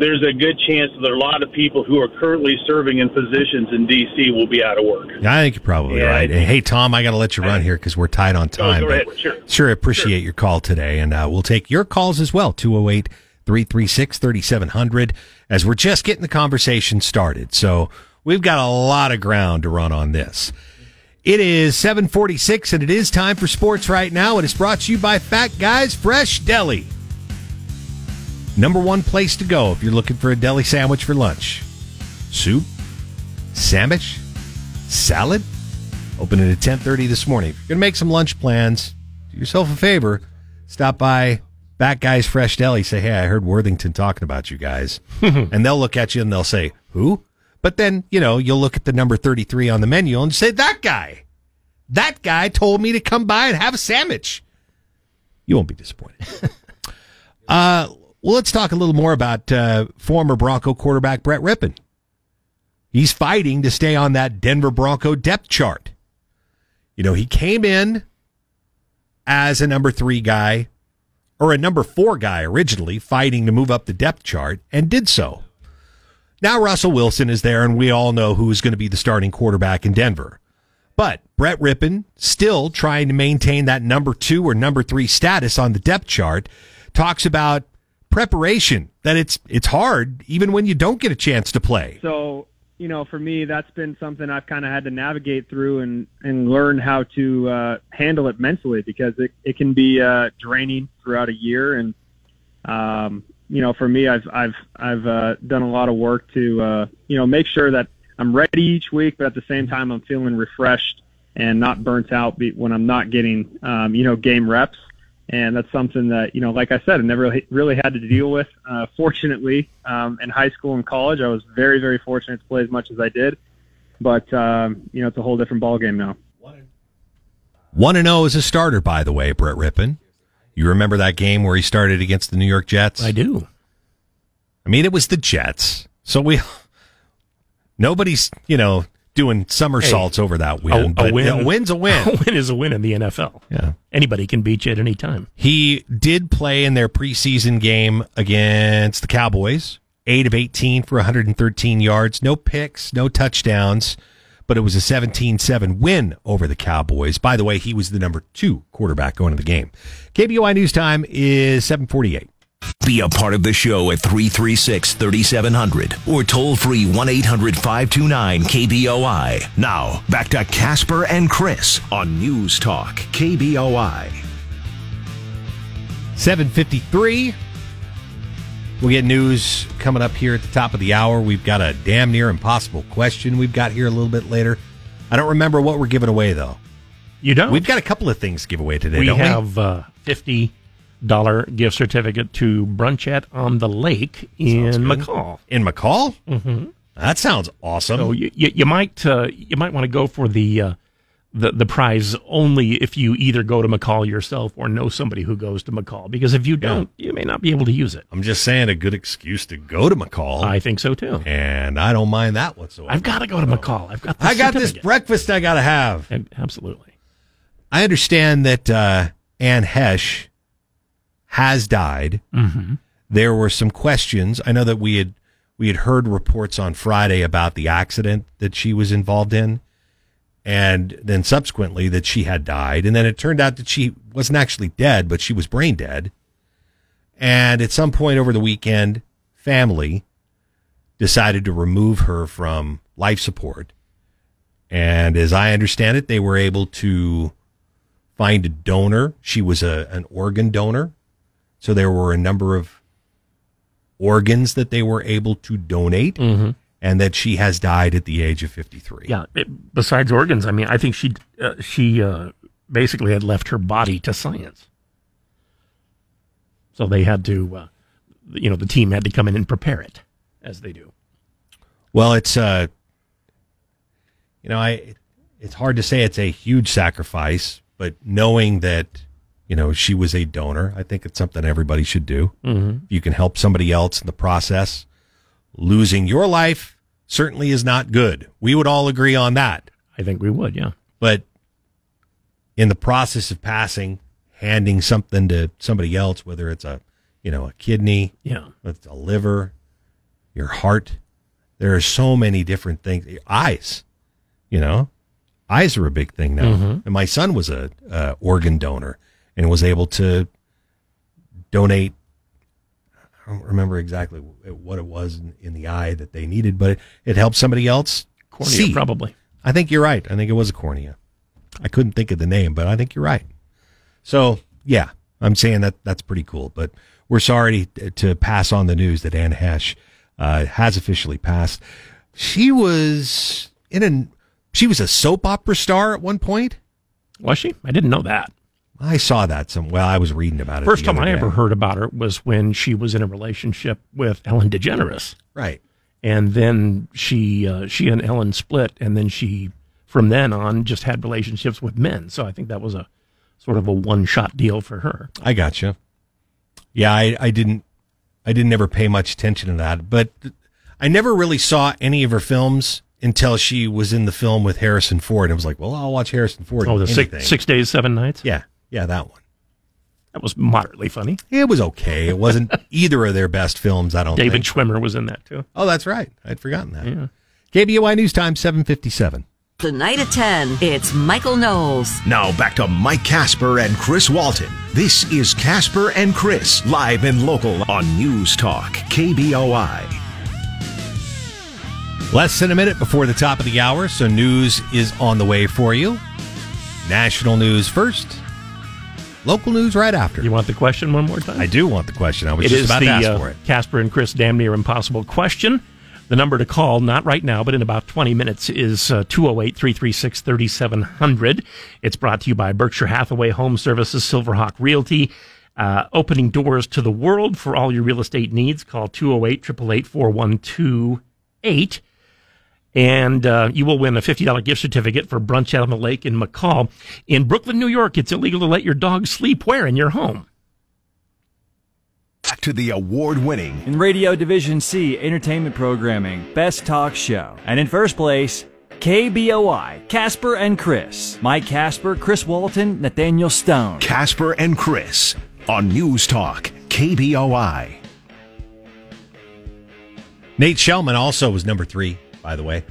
there's a good chance that a lot of people who are currently serving in positions in D.C. will be out of work.
I think you're probably
Yeah,
right. Hey, Tom, I got to let you run here because we're tight on time. but.
Sure.
Sure, appreciate your call today. And uh, we'll take your calls as well 208 336 3700 as we're just getting the conversation started. So we've got a lot of ground to run on this. It is 746 and it is time for sports right now. And It is brought to you by Fat Guys Fresh Deli. Number one place to go if you're looking for a deli sandwich for lunch. Soup, sandwich, salad. Opening at 10:30 this morning. If you're gonna make some lunch plans, do yourself a favor. Stop by Fat Guys Fresh Deli. Say, hey, I heard Worthington talking about you guys, and they'll look at you and they'll say, who? But then you know you'll look at the number 33 on the menu and say, that guy. That guy told me to come by and have a sandwich. You won't be disappointed. uh, well, let's talk a little more about uh, former Bronco quarterback Brett Rypien. He's fighting to stay on that Denver Bronco depth chart. You know, he came in as a number three guy or a number four guy originally, fighting to move up the depth chart, and did so. Now Russell Wilson is there, and we all know who is going to be the starting quarterback in Denver. But Brett Rypien, still trying to maintain that number two or number three status on the depth chart, talks about preparation, that it's it's hard even when you don't get a chance to play.
So, you know, for me, that's been something I've kind of had to navigate through and, and learn how to uh, handle it mentally because it, it can be uh, draining throughout a year. And, um, you know, for me, I've, I've, I've uh, done a lot of work to, uh, you know, make sure that I'm ready each week, but at the same time, I'm feeling refreshed and not burnt out when I'm not getting, um, you know, game reps. And that's something that, you know, like I said, I never really, really had to deal with. Uh, fortunately, um, in high school and college, I was very, very fortunate to play as much as I did. But, um, you know, it's a whole different ballgame now.
1 and 0 as a starter, by the way, Brett Rypien. You remember that game where he started against the New York Jets?
I do.
I mean, it was the Jets. So we, nobody's, you know, doing somersaults over that win.
A, a win,
a win's a win.
A win is a win in the NFL.
Yeah.
Anybody can beat you at any time.
He did play in their preseason game against the Cowboys, 8 of 18 for 113 yards, no picks, no touchdowns, but it was a 17 7 win over the Cowboys. By the way, he was the number two quarterback going to the game. KBOI News Time is 748.
Be a part of the show at 336 3700 or toll free 1 800 529 KBOI. Now, back to Casper and Chris on News Talk KBOI.
753. We'll get news coming up here at the top of the hour. We've got a damn near impossible question we've got here a little bit later. I don't remember what we're giving away, though.
You don't?
We've got a couple of things to give away today,
we
don't
have uh, fifty dollar gift certificate to Brunchette on the Lake in. McCall.
In McCall?
Mm-hmm.
That sounds awesome.
So you, you, you might uh, you might want to go for the uh, the the prize only if you either go to McCall yourself or know somebody who goes to McCall. Because if you don't, you may not be able to use it.
I'm just saying a good excuse to go to McCall.
I think so too.
and I don't mind that whatsoever.
I've got to go to McCall. I've got. The
I got this
certificate.
breakfast I got to have.
Absolutely.
I understand that uh, Anne Heche has died.
Mm-hmm.
There were some questions. I know that we had we had heard reports on Friday about the accident that she was involved in, and then subsequently that she had died. And then it turned out that she wasn't actually dead, but she was brain dead. And at some point over the weekend, family decided to remove her from life support. And as I understand it, they were able to find a donor. She was a, an organ donor. So there were a number of organs that they were able to donate
Mhm.
and that she has died at the age of 53.
Yeah. it- besides organs, I mean, I think she uh, she uh, basically had left her body to science. So they had to, uh, you know, the team had to come in and prepare it as they do.
Well, it's uh you know, I it's hard to say it's a huge sacrifice, but knowing that you know she was a donor, I think it's something everybody should do.
Mhm.
If you can help somebody else in the process, losing your life certainly is not good. We would all agree on that.
I think we would, yeah.
But in the process of passing, handing something to somebody else, whether it's a you know a kidney,
Yeah.
it's a liver, your heart, there are so many different things. Eyes, you know, eyes are a big thing now.
Mhm.
And my son was a uh, organ donor and was able to donate. I don't remember exactly what it was in, in the eye that they needed, but it, it helped somebody else
Cornea,
see.
probably.
I think you're right. I think it was a cornea. I couldn't think of the name, but I think you're right. So yeah, I'm saying that that's pretty cool. But we're sorry to, to pass on the news that Anne Heche uh, has officially passed. She was in an she was a soap opera star at one point.
Was she? I didn't know that.
I saw that some. Well, I was reading about it.
First time I
day.
ever heard about her was when she was in a relationship with Ellen DeGeneres.
Right.
And then she uh, she and Ellen split, and then she from then on just had relationships with men. So I think that was a sort of a one shot deal for her.
I gotcha. Yeah, I, I didn't I didn't ever pay much attention to that, but I never really saw any of her films until she was in the film with Harrison Ford. I was like, well, I'll watch Harrison Ford.
Oh, the six, six days, seven nights.
Yeah, yeah, that one.
That was moderately funny.
It was okay. It wasn't either of their best films, I don't think.
David
think.
Schwimmer was in that too.
Oh, that's right. I'd forgotten that.
Yeah.
KBOI News Time, 757.
Tonight at 10, it's Michael Knowles.
Now back to Mike Casper and Chris Walton. This is Casper and Chris, live and local on News Talk, KBOI.
Less than a minute before the top of the hour, so news is on the way for you. National news first, local news right after.
You want the question one more time?
I do want the question. I was
It
just about
the
to ask
uh,
for it.
Casper and Chris damn near impossible question. The number to call, not right now, but in about 20 minutes, is uh, 208 336 3700. It's brought to you by Berkshire Hathaway Home Services, Silverhawk Realty. Uh, opening doors to the world for all your real estate needs. Call 208 888 4128. And uh, you will win a $50 gift certificate for Brunch out on the Lake in McCall. In Brooklyn, New York, it's illegal to let your dog sleep where? In your home.
Back to the award winning
In Radio Division C entertainment programming, Best Talk Show. And in first place, KBOI, Casper and Chris. Mike Casper, Chris Walton, Nathaniel Stone.
Casper and Chris on News Talk, KBOI.
Nate Shelman also was number three, by the way.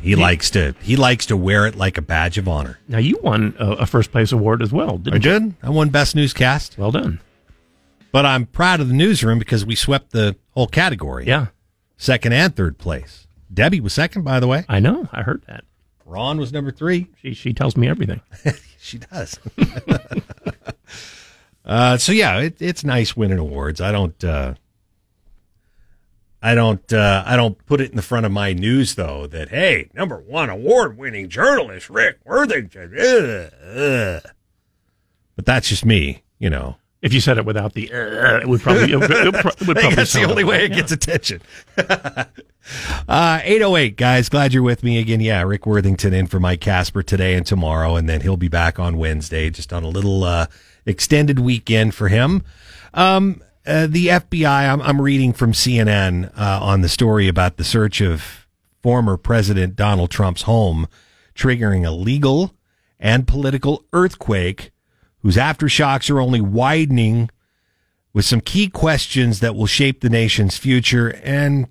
He likes to he likes to wear it like a badge of honor.
Now, you won a, a first place award as well, didn't
I
you?
did. I won best newscast.
Well done.
But I'm proud of the newsroom because we swept the whole category.
Yeah.
Second and third place. Debbie was second, by the way.
I know. I heard that.
Ron was number three.
She she tells me everything.
she does. uh, so yeah, it, it's nice winning awards. I don't. Uh, I don't. Uh, I don't put it in the front of my news though. That hey, number one award-winning journalist Rick Worthington. Ugh, ugh. But that's just me, you know.
If you said it without the, uh, it would probably, it would, it would pro-
I think
probably
that's the only way
that,
it
yeah.
gets attention. uh, 808, guys. Glad you're with me again. Yeah, Rick Worthington in for Mike Casper today and tomorrow, and then he'll be back on Wednesday, just on a little uh, extended weekend for him. Um, uh, the FBI, I'm, I'm reading from CNN uh, on the story about the search of former President Donald Trump's home, triggering a legal and political earthquake whose aftershocks are only widening with some key questions that will shape the nation's future. And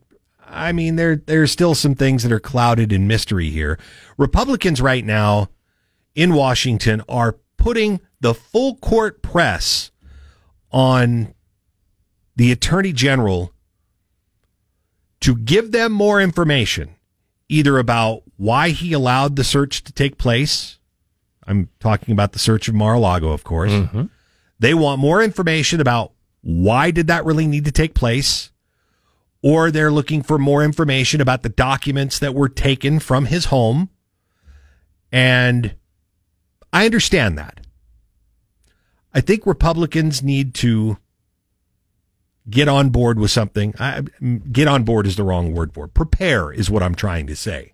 I mean, there there's still some things that are clouded in mystery here. Republicans right now in Washington are putting the full court press on the attorney general to give them more information, either about why he allowed the search to take place. I'm talking about the search of Mar-a-Lago, of course. Mm-hmm. They want more information about why did that really need to take place? Or they're looking for more information about the documents that were taken from his home. And I understand that. I think Republicans need to get on board with something. I, get on board is the wrong word for it. Prepare is what I'm trying to say.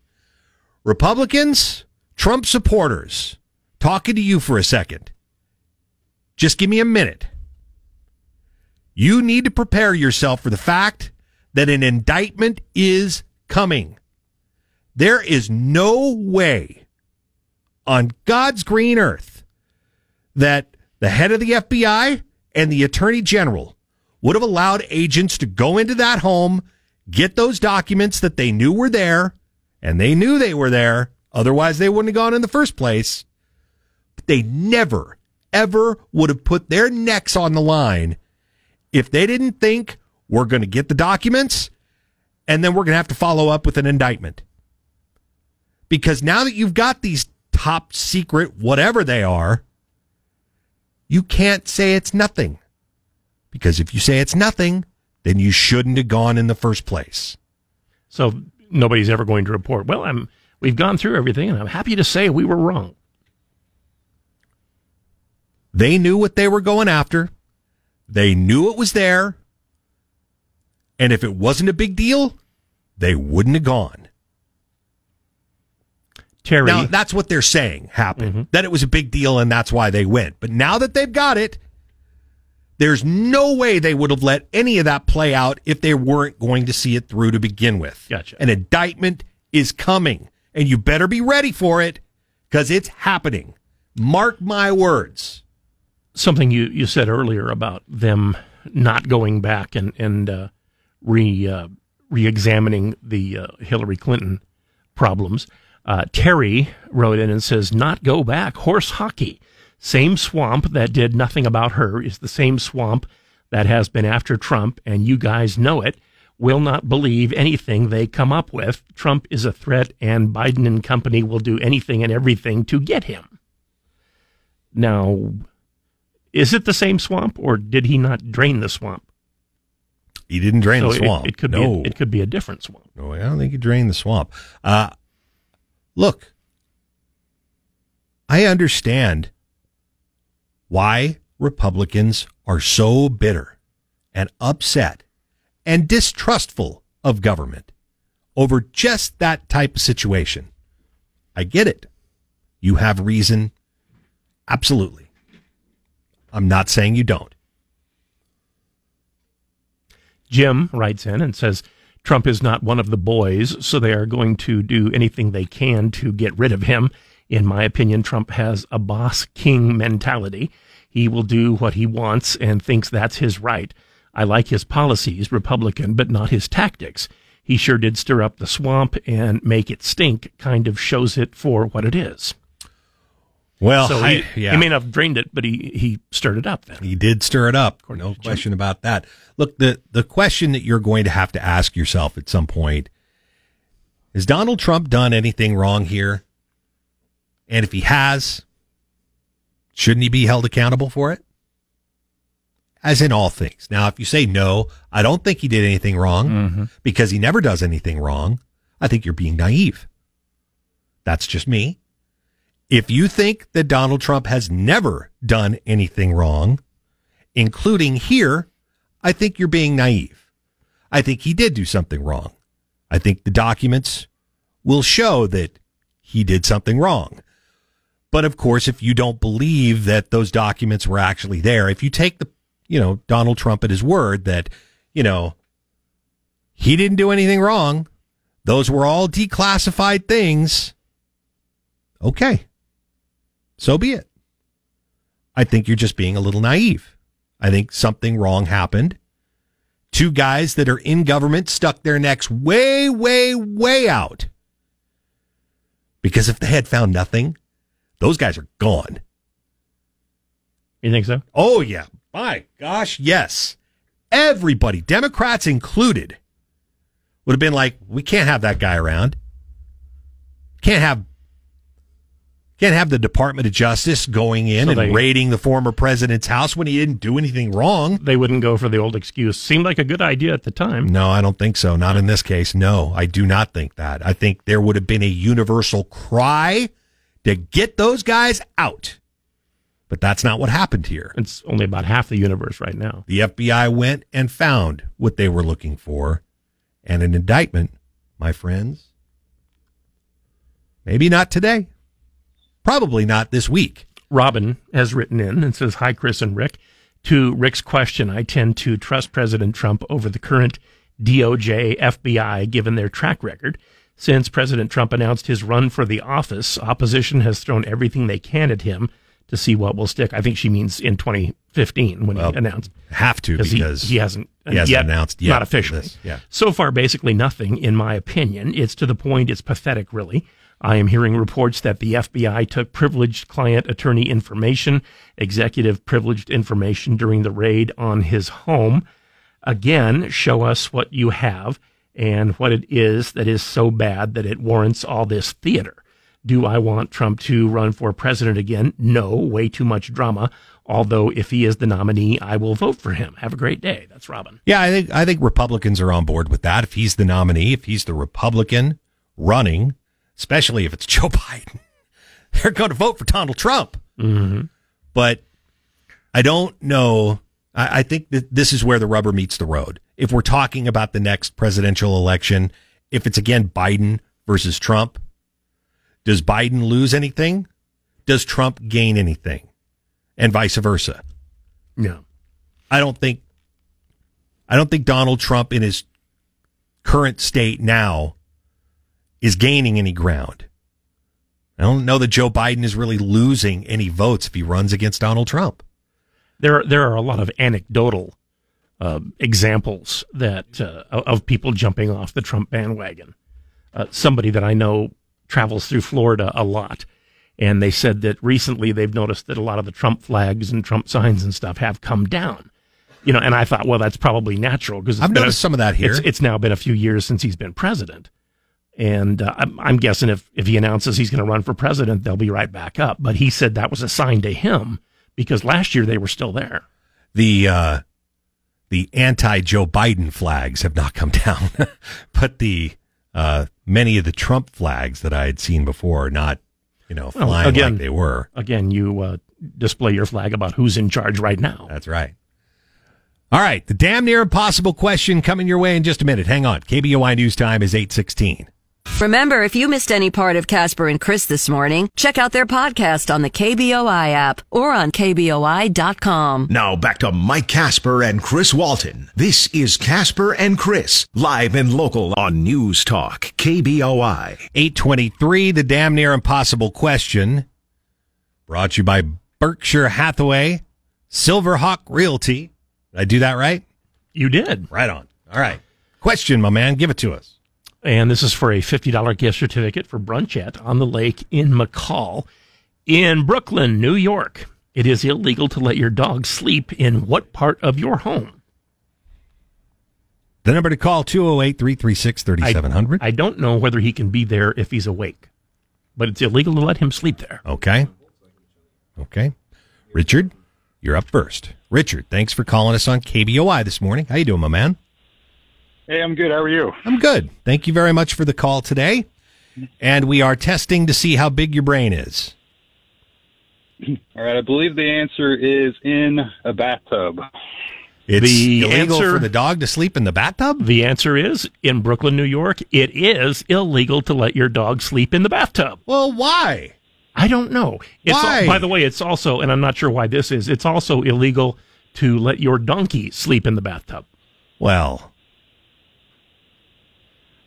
Republicans, Trump supporters, talking to you for a second. Just give me a minute. You need to prepare yourself for the fact that an indictment is coming. There is no way on God's green earth that the head of the FBI and the attorney general would have allowed agents to go into that home, get those documents that they knew were there, and they knew they were there. Otherwise, they wouldn't have gone in the first place. But they never, ever would have put their necks on the line if they didn't think we're going to get the documents and then we're going to have to follow up with an indictment. Because now that you've got these top secret, whatever they are, you can't say it's nothing. Because if you say it's nothing, then you shouldn't have gone in the first place.
So nobody's ever going to report. Well, I'm. We've gone through everything, and I'm happy to say we were wrong.
They knew what they were going after. They knew it was there. And if it wasn't a big deal, they wouldn't have gone.
Terry,
Now, that's what they're saying happened. Mm-hmm. That it was a big deal and that's why they went. But now that they've got it, there's no way they would have let any of that play out if they weren't going to see it through to begin with.
Gotcha.
An indictment is coming, and you better be ready for it because it's happening. Mark my words.
something you, you said earlier about them not going back and and uh, re uh, re-examining the uh, Hillary Clinton problems. Uh, Terry wrote in and says, "Not go back. Horse hockey. Same swamp that did nothing about her is the same swamp that has been after Trump, and you guys know it. Will not believe anything they come up with. Trump is a threat, and Biden and company will do anything and everything to get him." Now, is it the same swamp, or did he not drain the swamp?
He didn't drain
So
the
it-
swamp.
It, could
no.
be. A, it could be a different swamp.
No, I don't think he drained the swamp. Uh, look, I understand why Republicans are so bitter and upset and distrustful of government over just that type of situation. I get it. You have reason. Absolutely. I'm not saying you don't.
Jim writes in and says Trump is not one of the boys, so they are going to do anything they can to get rid of him. In my opinion, Trump has a boss king mentality. He will do what he wants and thinks that's his right. I like his policies, Republican, but not his tactics. He sure did stir up the swamp and make it stink, kind of shows it for what it is.
Well,
so
I-
he,
yeah.
he may not have drained it, but he, he stirred it up then.
He did stir it up. No question about that. Look, the, the question that you're going to have to ask yourself at some point has Donald Trump done anything wrong here? And if he has, shouldn't he be held accountable for it? As in all things. Now, if you say no, I don't think he did anything wrong mm-hmm. because he never does anything wrong, I think you're being naive. That's just me. If you think that Donald Trump has never done anything wrong, including here, I think you're being naive. I think he did do something wrong. I think the documents will show that he did something wrong. But of course, if you don't believe that those documents were actually there, if you take the, you know, Donald Trump at his word that, you know, he didn't do anything wrong, those were all declassified things. Okay. So be it. I think you're just being a little naive. I think something wrong happened. Two guys that are in government stuck their necks way, way, way out. Because if they had found nothing, those guys are gone.
You think so?
Oh, yeah. My gosh, yes. Everybody, Democrats included, would have been like, we can't have that guy around. Can't have can't have the Department of Justice going in
So
and
they-
raiding the former president's house when he didn't do anything wrong.
They wouldn't go for the old excuse. Seemed like a good idea at the time.
No, I don't think so. Not in this case. No, I do not think that. I think there would have been a universal cry to get those guys out. But that's not what happened here.
It's only about half the universe right now.
The FBI went and found what they were looking for. And an indictment, my friends, maybe not today. Probably not this week.
Robin has written in and says, Hi, Chris and Rick. To Rick's question, I tend to trust President Trump over the current DOJ, FBI, given their track record. Since President Trump announced his run for the office, opposition has thrown everything they can at him to see what will stick. I think she means in 2015 when
Well,
he announced.
Have to
he-
because
he, hasn't,
he hasn't
yet,
announced yet
Not officially.
this. Yeah.
So far, basically nothing, in my opinion. It's to the point it's pathetic, really. I am hearing reports that the FBI took privileged client attorney information, executive privileged information during the raid on his home. Again, show us what you have and what it is that is so bad that it warrants all this theater. Do I want Trump to run for president again? No, way too much drama. Although if he is the nominee, I will vote for him. Have a great day. That's Robin.
Yeah, I think I think Republicans are on board with that. If he's the nominee, if he's the Republican running, especially if it's Joe Biden, they're going to vote for Donald Trump.
Mm-hmm.
But I don't know. I, I think that this is where the rubber meets the road. If we're talking about the next presidential election, if it's again Biden versus Trump, does Biden lose anything? Does Trump gain anything? And vice versa.
No.
I don't think I don't think Donald Trump in his current state now is gaining any ground. I don't know that Joe Biden is really losing any votes if he runs against Donald Trump.
There there are a lot of anecdotal uh, examples that uh, of people jumping off the Trump bandwagon. Uh, somebody that I know travels through Florida a lot, and they said that recently they've noticed that a lot of the Trump flags and Trump signs and stuff have come down. You know, and I thought, well, that's probably natural because
I've noticed some of that here.
It's, it's now been a few years since he's been president. And uh, I'm, I'm guessing if, if he announces he's going to run for president, they'll be right back up. But he said that was a sign to him because last year they were still there.
The uh, the anti Joe Biden flags have not come down, but the uh, many of the Trump flags that I had seen before are not, you know, flying
Well, again,
like they were.
Again, you uh, display your flag about who's in charge right now.
That's right. All right, the damn near impossible question coming your way in just a minute. Hang on. KBOI News Time is 816.
Remember, if you missed any part of Casper and Chris this morning, check out their podcast on the KBOI app or on KBOI.com.
Now back to Mike Casper and Chris Walton. This is Casper and Chris, live and local on News Talk, KBOI.
823, the damn near impossible question. Brought to you by Berkshire Hathaway, Silverhawk Realty. Did I do that right?
You did.
Right on. All right. Question, my man. Give it to us.
And this is for a $50 gift certificate for Brunchette on the lake in McCall. In Brooklyn, New York, it is illegal to let your dog sleep in what part of your home?
The number to call 208 336 3700.
I don't know whether he can be there if he's awake, but it's illegal to let him sleep there.
Okay. Okay. Richard, you're up first. Richard, thanks for calling us on KBOI this morning. How you doing, my man?
Hey, I'm good. How are you?
I'm good. Thank you very much for the call today. And we are testing to see how big your brain is.
All right. I believe the answer is in a bathtub.
It's
The
illegal
answer-
for the dog to sleep in the bathtub?
The answer is in Brooklyn, New York, it is illegal to let your dog sleep in the bathtub.
Well, why?
I don't know. It's al-
Why?
by the way, it's also, and I'm not sure why this is, it's also illegal to let your donkey sleep in the bathtub.
Well,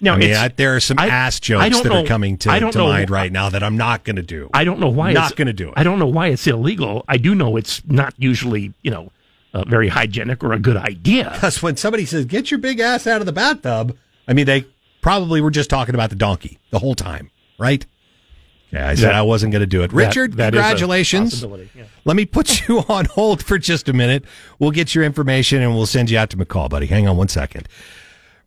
Now,
I mean, I, there are some
I-
ass jokes that
know-
are coming to, to mind right now that I'm not going to do.
I don't know why
Not
it's
gonna do it.
I don't know why it's illegal. I do know it's not usually, you know, uh, very hygienic or a good idea.
Because when somebody says, get your big ass out of the bathtub, I mean, they probably were just talking about the donkey the whole time, right? Yeah, I said
That-
I wasn't going to do it. Richard,
that a
congratulations.
yeah.
Let me put you on hold for just a minute. We'll get your information and we'll send you out to McCall, buddy. Hang on one second.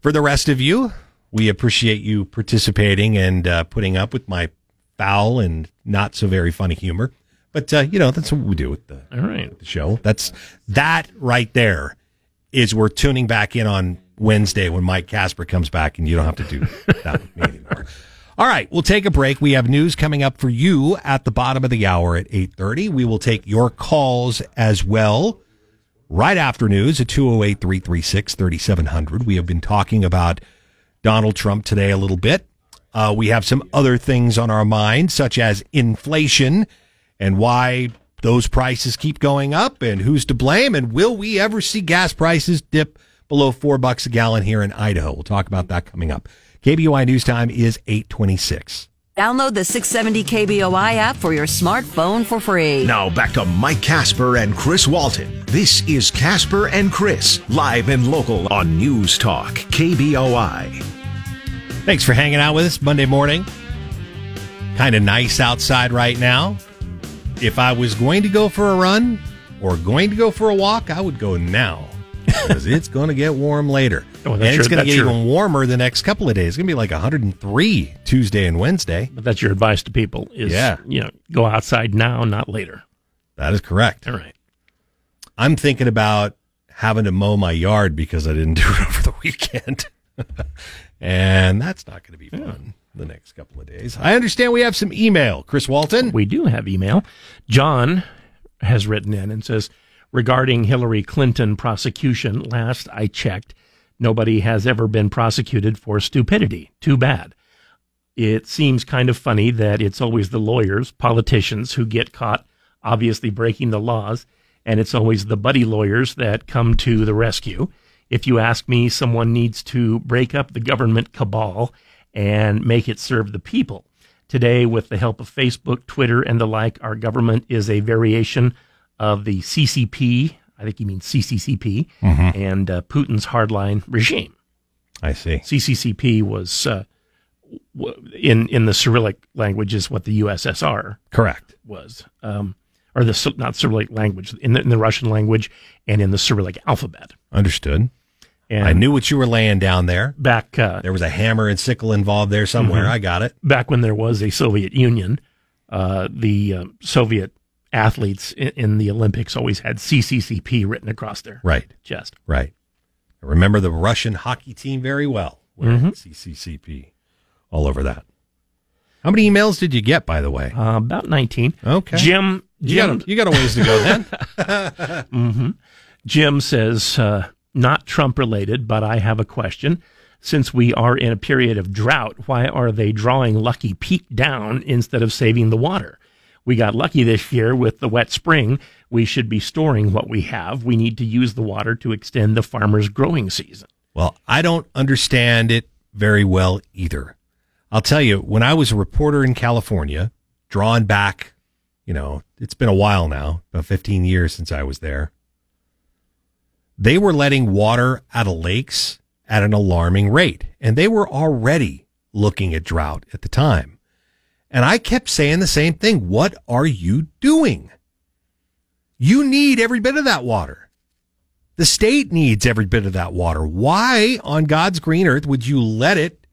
For the rest of you, we appreciate you participating and uh, putting up with my foul and not so very funny humor. But uh, you know that's what we do with the,
All right.
the show. That's that right there is we're tuning back in on Wednesday when Mike Casper comes back, and you don't have to do that with me anymore. All right, we'll take a break. We have news coming up for you at the bottom of the hour at 8:30. We will take your calls as well right after news at 208-336-3700. We have been talking about Donald Trump today a little bit. Uh, we have some other things on our mind, such as inflation and why those prices keep going up and who's to blame and will we ever see gas prices dip below four bucks a gallon here in Idaho? We'll talk about that coming up. KBOI News Time is 826.
Download the 670 KBOI app for your smartphone for free.
Now back to Mike Casper and Chris Walton. This is Casper and Chris, live and local on News Talk, KBOI.
Thanks for hanging out with us Monday morning. Kind of nice outside right now. If I was going to go for a run or going to go for a walk, I would go now because it's going to get warm later.
Oh,
and it's
your-
going to get
your-
even warmer the next couple of days. It's going to be like 103 Tuesday and Wednesday.
But that's your advice to people is,
Yeah.
you know, go outside now, not later.
That is correct.
All right.
I'm thinking about having to mow my yard because I didn't do it over the weekend. and that's not going to be fun the next couple of days. I understand we have some email. Chris Walton.
We do have email. John has written in and says, regarding Hillary Clinton prosecution, last I checked, nobody has ever been prosecuted for stupidity. Too bad. It seems kind of funny that it's always the lawyers, politicians who get caught obviously breaking the laws, and it's always the buddy lawyers that come to the rescue. If you ask me, someone needs to break up the government cabal and make it serve the people. Today, with the help of Facebook, Twitter, and the like, our government is a variation of the CCP. I think he means CCCP
Mhm.
and uh, Putin's hardline regime.
I see.
CCCP was uh, w- in in the Cyrillic language is what the USSR
Correct.
was, um, or the not Cyrillic language in the, in the Russian language and in the Cyrillic alphabet.
Understood.
And
I knew what you were laying down there.
back uh,
There was a hammer and sickle involved there somewhere.
Mhm.
I got it.
back when there was a Soviet Union, uh, the um, Soviet athletes in, in the Olympics always had CCCP written across their
Right.
chest.
Right. I remember the Russian hockey team very well.
Mhm.
CCCP all over that. How many emails did you get, by the way?
Uh, about 19.
Okay.
Jim,
You got
Jim,
a- you got a ways to go then.
hmm Jim says, uh, not Trump related, but I have a question. Since we are in a period of drought, why are they drawing Lucky Peak down instead of saving the water? We got lucky this year with the wet spring. We should be storing what we have. We need to use the water to extend the farmer's growing season.
Well, I don't understand it very well either. I'll tell you, when I was a reporter in California, drawn back, you know, it's been a while now, about 15 years since I was there. They were letting water out of lakes at an alarming rate, and they were already looking at drought at the time. And I kept saying the same thing. What are you doing? You need every bit of that water. The state needs every bit of that water. Why on God's green earth would you let it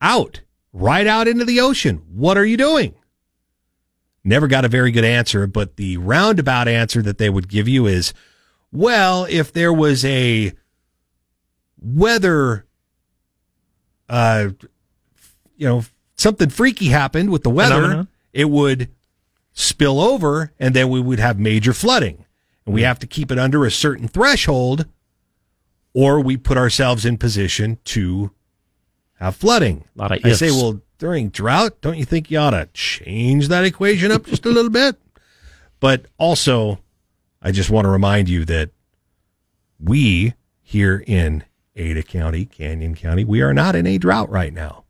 out, right out into the ocean? What are you doing? Never got a very good answer, but the roundabout answer that they would give you is, well, if there was a weather, uh, you know, something freaky happened with the weather, it would spill over and then we would have major flooding. And we have to keep it under a certain threshold or we put ourselves in position to have flooding.
A lot of
I
ifs.
say, well, during drought, don't you think you ought to change that equation up just a little bit? But also, I just want to remind you that we here in Ada County, Canyon County, we are not in a drought right now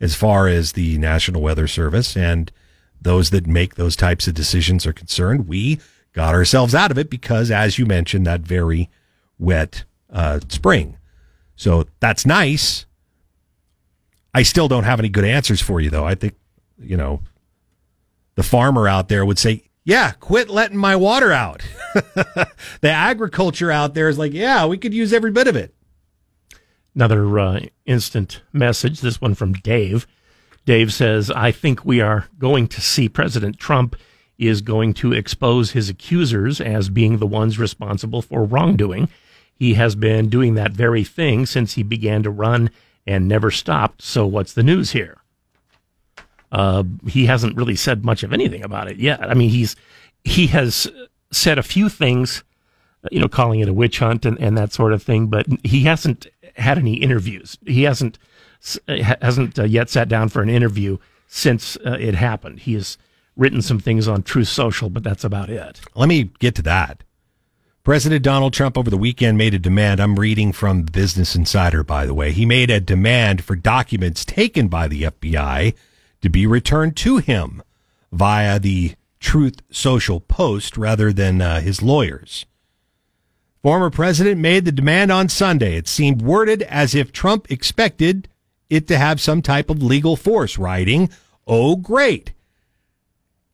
as far as the National Weather Service and those that make those types of decisions are concerned. We got ourselves out of it because, as you mentioned, that very wet uh, spring. So that's nice. I still don't have any good answers for you, though. I think, you know, the farmer out there would say, yeah, quit letting my water out. the agriculture out there is like, yeah, we could use every bit of it.
Another uh, instant message, this one from Dave. Dave says, I think we are going to see President Trump is going to expose his accusers as being the ones responsible for wrongdoing. He has been doing that very thing since he began to run and never stopped. So what's the news here? Uh, he hasn't really said much of anything about it yet. I mean, he's he has said a few things, you know, calling it a witch hunt and, and that sort of thing, but he hasn't had any interviews. He hasn't hasn't uh, yet sat down for an interview since uh, it happened. He has written some things on Truth Social, but that's about it.
Let me get to that. President Donald Trump over the weekend made a demand. I'm reading from Business Insider, by the way. He made a demand for documents taken by the FBI to be returned to him via the Truth Social post rather than uh, his lawyers. Former president made the demand on Sunday. It seemed worded as if Trump expected it to have some type of legal force, writing, Oh, great.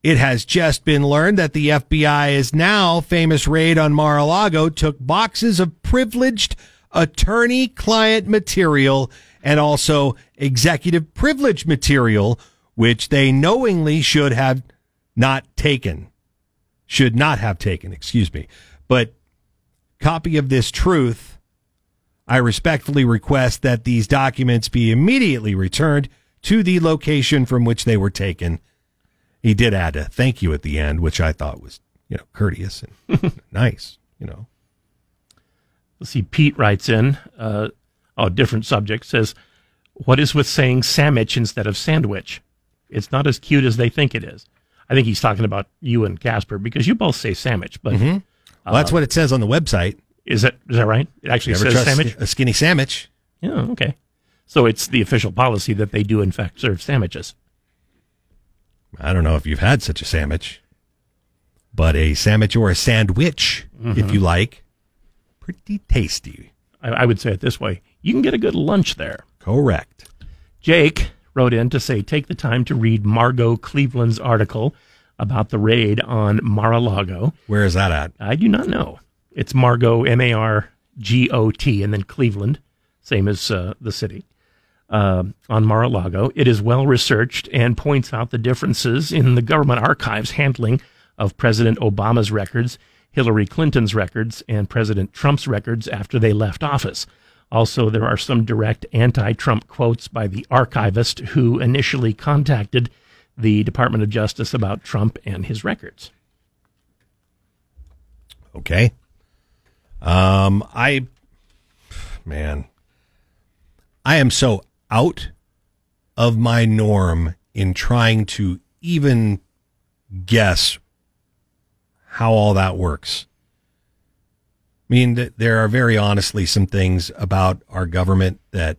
It has just been learned that the FBI is now famous raid on Mar-a-Lago took boxes of privileged attorney client material and also executive privilege material, which they knowingly should have not taken. Should not have taken, excuse me. But copy of this truth, I respectfully request that these documents be immediately returned to the location from which they were taken. He did add a thank you at the end, which I thought was, you know, courteous and nice, you know.
Let's see. Pete writes in, uh, oh, different subject, says, What is with saying sandwich instead of sandwich? It's not as cute as they think it is. I think he's talking about you and Casper because you both say sandwich, but
Mhm. Well, that's
uh,
what it says on the website.
Is that is that right? It actually
Never
says sandwich.
A skinny sandwich.
Yeah, okay. So it's the official policy that they do in fact serve sandwiches.
I don't know if you've had such a sandwich. but a sandwich or a sandwich, if you like, pretty tasty.
I, I would say it this way you can get a good lunch there.
Correct.
Jake wrote in to say take the time to read Margot Cleveland's article about the raid on Mar a Lago.
Where is that at?
I do not know. It's Margot, M A R G O T, and then Cleveland, same as uh, the city, uh, on Mar a Lago. It is well researched and points out the differences in the government archives handling of President Obama's records, Hillary Clinton's records, and President Trump's records after they left office. Also, there are some direct anti Trump quotes by the archivist who initially contacted the Department of Justice about Trump and his records.
Okay. Um, I, man, I am so out of my norm in trying to even guess how all that works. I mean, th- there are very honestly some things about our government that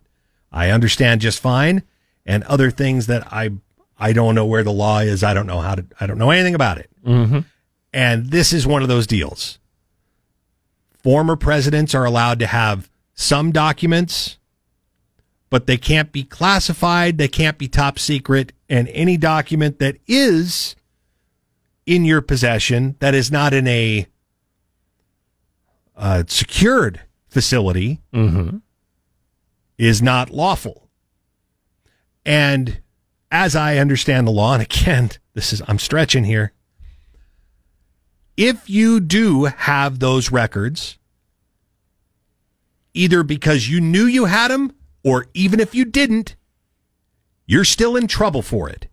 I understand just fine, and other things that I I don't know where the law is. I don't know how to. I don't know anything about it.
Mm-hmm.
And this is one of those deals. Former presidents are allowed to have some documents, but they can't be classified. They can't be top secret. And any document that is in your possession that is not in a uh, secured facility
Mm-hmm.
is not lawful. And as I understand the law, and again, this is, I'm stretching here. If you do have those records, either because you knew you had them, or even if you didn't, you're still in trouble for it.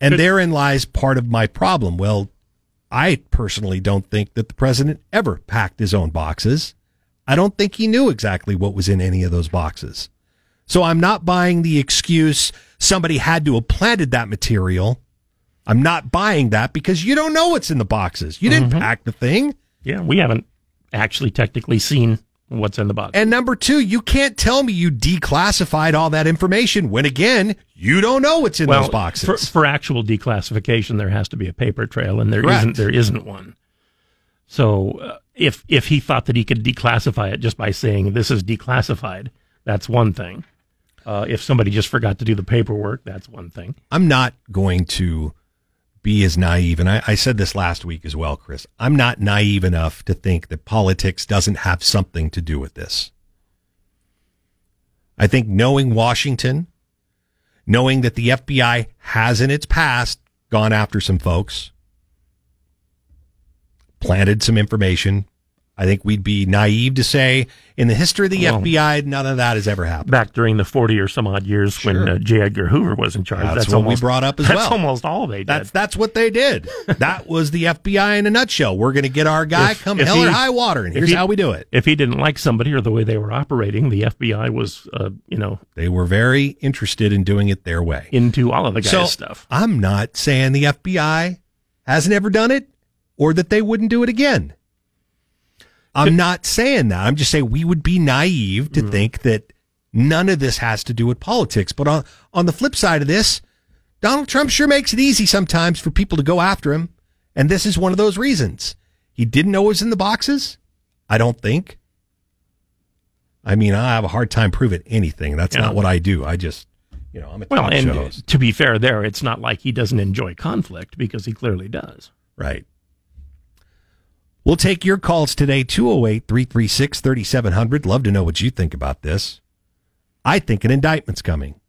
And therein lies part of my problem. Well, I personally don't think that the president ever packed his own boxes. I don't think he knew exactly what was in any of those boxes. So I'm not buying the excuse somebody had to have planted that material. I'm not buying that because you don't know what's in the boxes. You didn't mm-hmm. pack the thing.
Yeah, we haven't actually technically seen what's in the box.
And number two, you can't tell me you declassified all that information when again, you don't know what's in
well,
those boxes.
For, for actual declassification, there has to be a paper trail, and there not There isn't one. So uh, if if he thought that he could declassify it just by saying this is declassified, that's one thing. Uh, if somebody just forgot to do the paperwork, that's one thing.
I'm not going to be as naive. And I, I said this last week as well, Chris. I'm not naive enough to think that politics doesn't have something to do with this. I think knowing Washington, knowing that the FBI has in its past gone after some folks, planted some information. I think we'd be naive to say in the history of the
Well,
FBI, none of that has ever happened.
Back during the forty or some odd years when uh, J. Edgar Hoover was in charge,
That's,
that's,
what
almost
we brought up as
that's
well.
That's almost all they did.
That's that's what they did. that was the FBI in a nutshell. We're going to get our guy
If-
come
if
hell or high water, and here's
he-
how we do it.
If he didn't like somebody or the way they were operating, the FBI was, uh, you know,
They were very interested in doing it their way.
into all of the guy's
so
stuff.
I'm not saying the FBI hasn't ever done it or that they wouldn't do it again. I'm not saying that. I'm just saying we would be naive to hmm. think that none of this has to do with politics. But on, on the flip side of this, Donald Trump sure makes it easy sometimes for people to go after him. And this is one of those reasons. He didn't know it was in the boxes. I don't think. I mean, I have a hard time proving anything. That's
Yeah.
not what I do. I just, you know, I'm a
Well, and
shows.
to be fair, there it's not like he doesn't enjoy conflict because he clearly does.
Right. We'll take your calls today, 208 336 3700. Love to know what you think about this. I think an indictment's coming.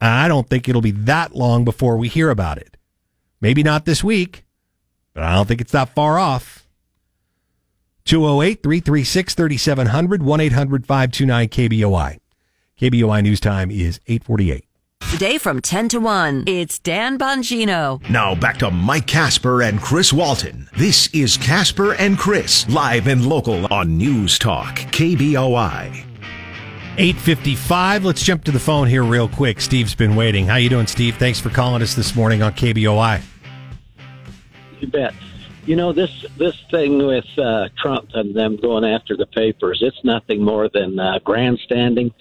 I don't think it'll be that long before we hear about it. Maybe not this week, but I don't think it's that far off. 208 336 3700, 1 800 529 KBOI. KBOI News Time is 848.
Today from 10 to 1, it's Dan Bongino.
Now back to Mike Casper and Chris Walton. This is Casper and Chris, live and local on News Talk, KBOI.
855. Let's jump to the phone here real quick. Steve's been waiting. How you doing, Steve? Thanks for calling us this morning on KBOI.
You bet. You know this this thing with uh, Trump and them going after the papers. It's nothing more than uh, grandstanding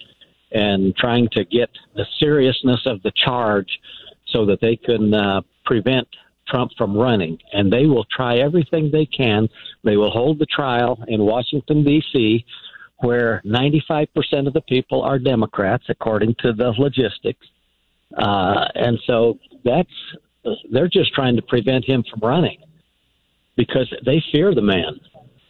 and trying to get the seriousness of the charge so that they can uh, prevent Trump from running, and they will try everything they can. They will hold the trial in Washington, D.C., where 95% of the people are Democrats, according to the logistics. Uh, and so that's, they're just trying to prevent him from running because they fear the man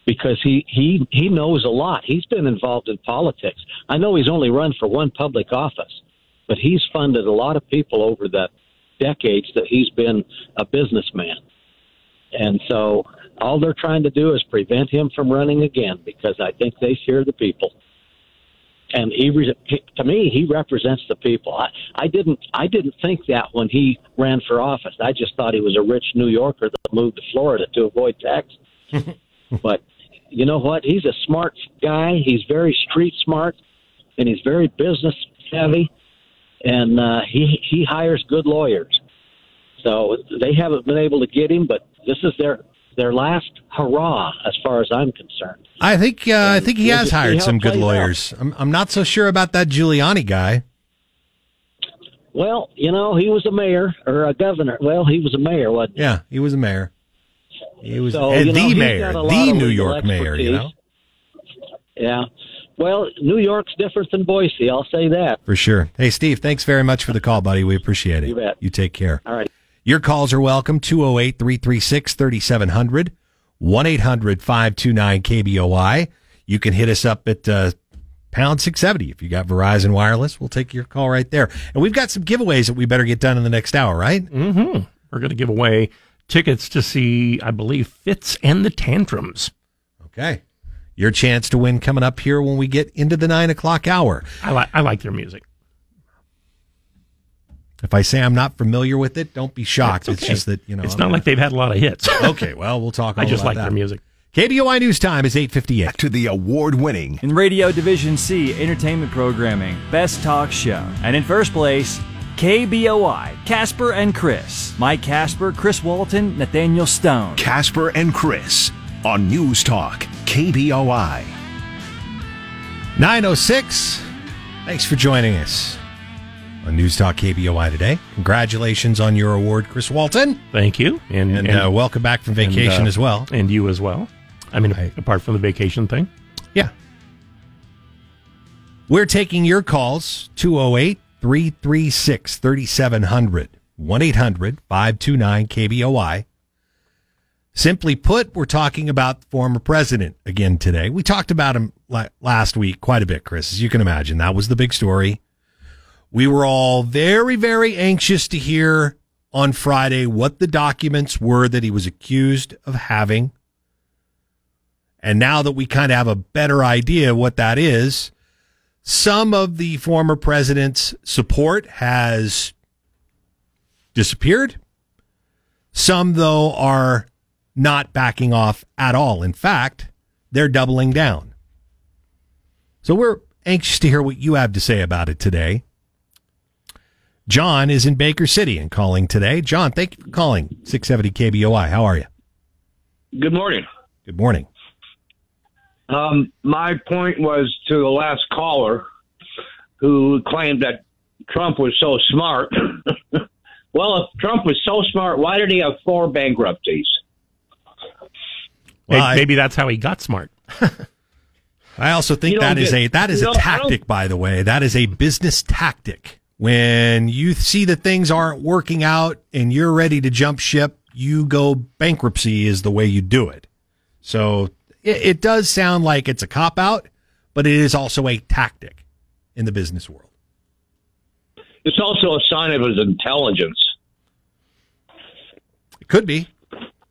because he he he knows a lot. He's been involved in politics. I know he's only run for one public office, but he's funded a lot of people over the decades that he's been a businessman. And so all they're trying to do is prevent him from running again because I think they fear the people. And he, to me, he represents the people. I, I didn't, I didn't think that when he ran for office. I just thought he was a rich New Yorker that moved to Florida to avoid taxes. but you know what? He's a smart guy. He's very street smart, and he's very business savvy, and uh, he he hires good lawyers. So they haven't been able to get him, but this is their their last hurrah, as far as I'm concerned.
I think uh, I think he has hired some good lawyers. I'm I'm not so sure about that Giuliani guy.
Well, you know, he was a mayor or a governor. Well, he was a mayor, wasn't
he? Yeah, he was a mayor. He was
so,
the
you know,
mayor, the New York mayor. You know.
Yeah. Well, New York's different than Boise. I'll say that
for sure. Hey, Steve, thanks very much for the call, buddy. We appreciate it.
You bet.
You take care.
All right.
Your calls are welcome 208 336 3700, 1 800 529 KBOI. You can hit us up at uh, pound 670 if you got Verizon Wireless. We'll take your call right there. And we've got some giveaways that we better get done in the next hour, right?
Mm-hmm. We're going to give away tickets to see, I believe, Fitz and the Tantrums.
Okay. Your chance to win coming up here when we get into the nine o'clock hour.
I like I like their music.
If I say I'm not familiar with it, don't be shocked.
Okay.
It's just that you know
it's I'm not like they've had a lot of hits.
okay, well we'll talk. About that.
I just like
that.
their music.
KBOI News Time is 8:58.
To the award-winning
in Radio Division C entertainment programming, Best Talk Show, and in first place. KBOI, Casper and Chris. Mike Casper, Chris Walton, Nathaniel Stone.
Casper and Chris on News Talk, KBOI.
906. Thanks for joining us on News Talk KBOI today. Congratulations on your award, Chris Walton.
Thank you.
And, and, and uh, welcome back from vacation
and, uh,
as well.
And you as well. I mean, I, apart from the vacation thing.
Yeah. We're taking your calls 208 336 3700 1 800 529 KBOI. Simply put, we're talking about the former president again today. We talked about him last week quite a bit, Chris, as you can imagine. That was the big story. We were all very, very anxious to hear on Friday what the documents were that he was accused of having. And now that we kind of have a better idea what that is, some of the former president's support has disappeared. Some, though, are not backing off at all. In fact, they're doubling down. So we're anxious to hear what you have to say about it today. John is in Baker City and calling today. John, thank you for calling 670 KBOI. How are you?
Good morning.
Good morning.
Um, my point was to the last caller who claimed that Trump was so smart. well, if Trump was so smart, why did he have four bankruptcies?
Well, maybe, maybe that's how he got smart.
I also think that is get, a that is a tactic, by the way. That is a business tactic. When you see that things aren't working out and you're ready to jump ship, you go bankruptcy is the way you do it. So it, it does sound like it's a cop out, but it is also a tactic in the business world.
It's also a sign of his intelligence.
It could be.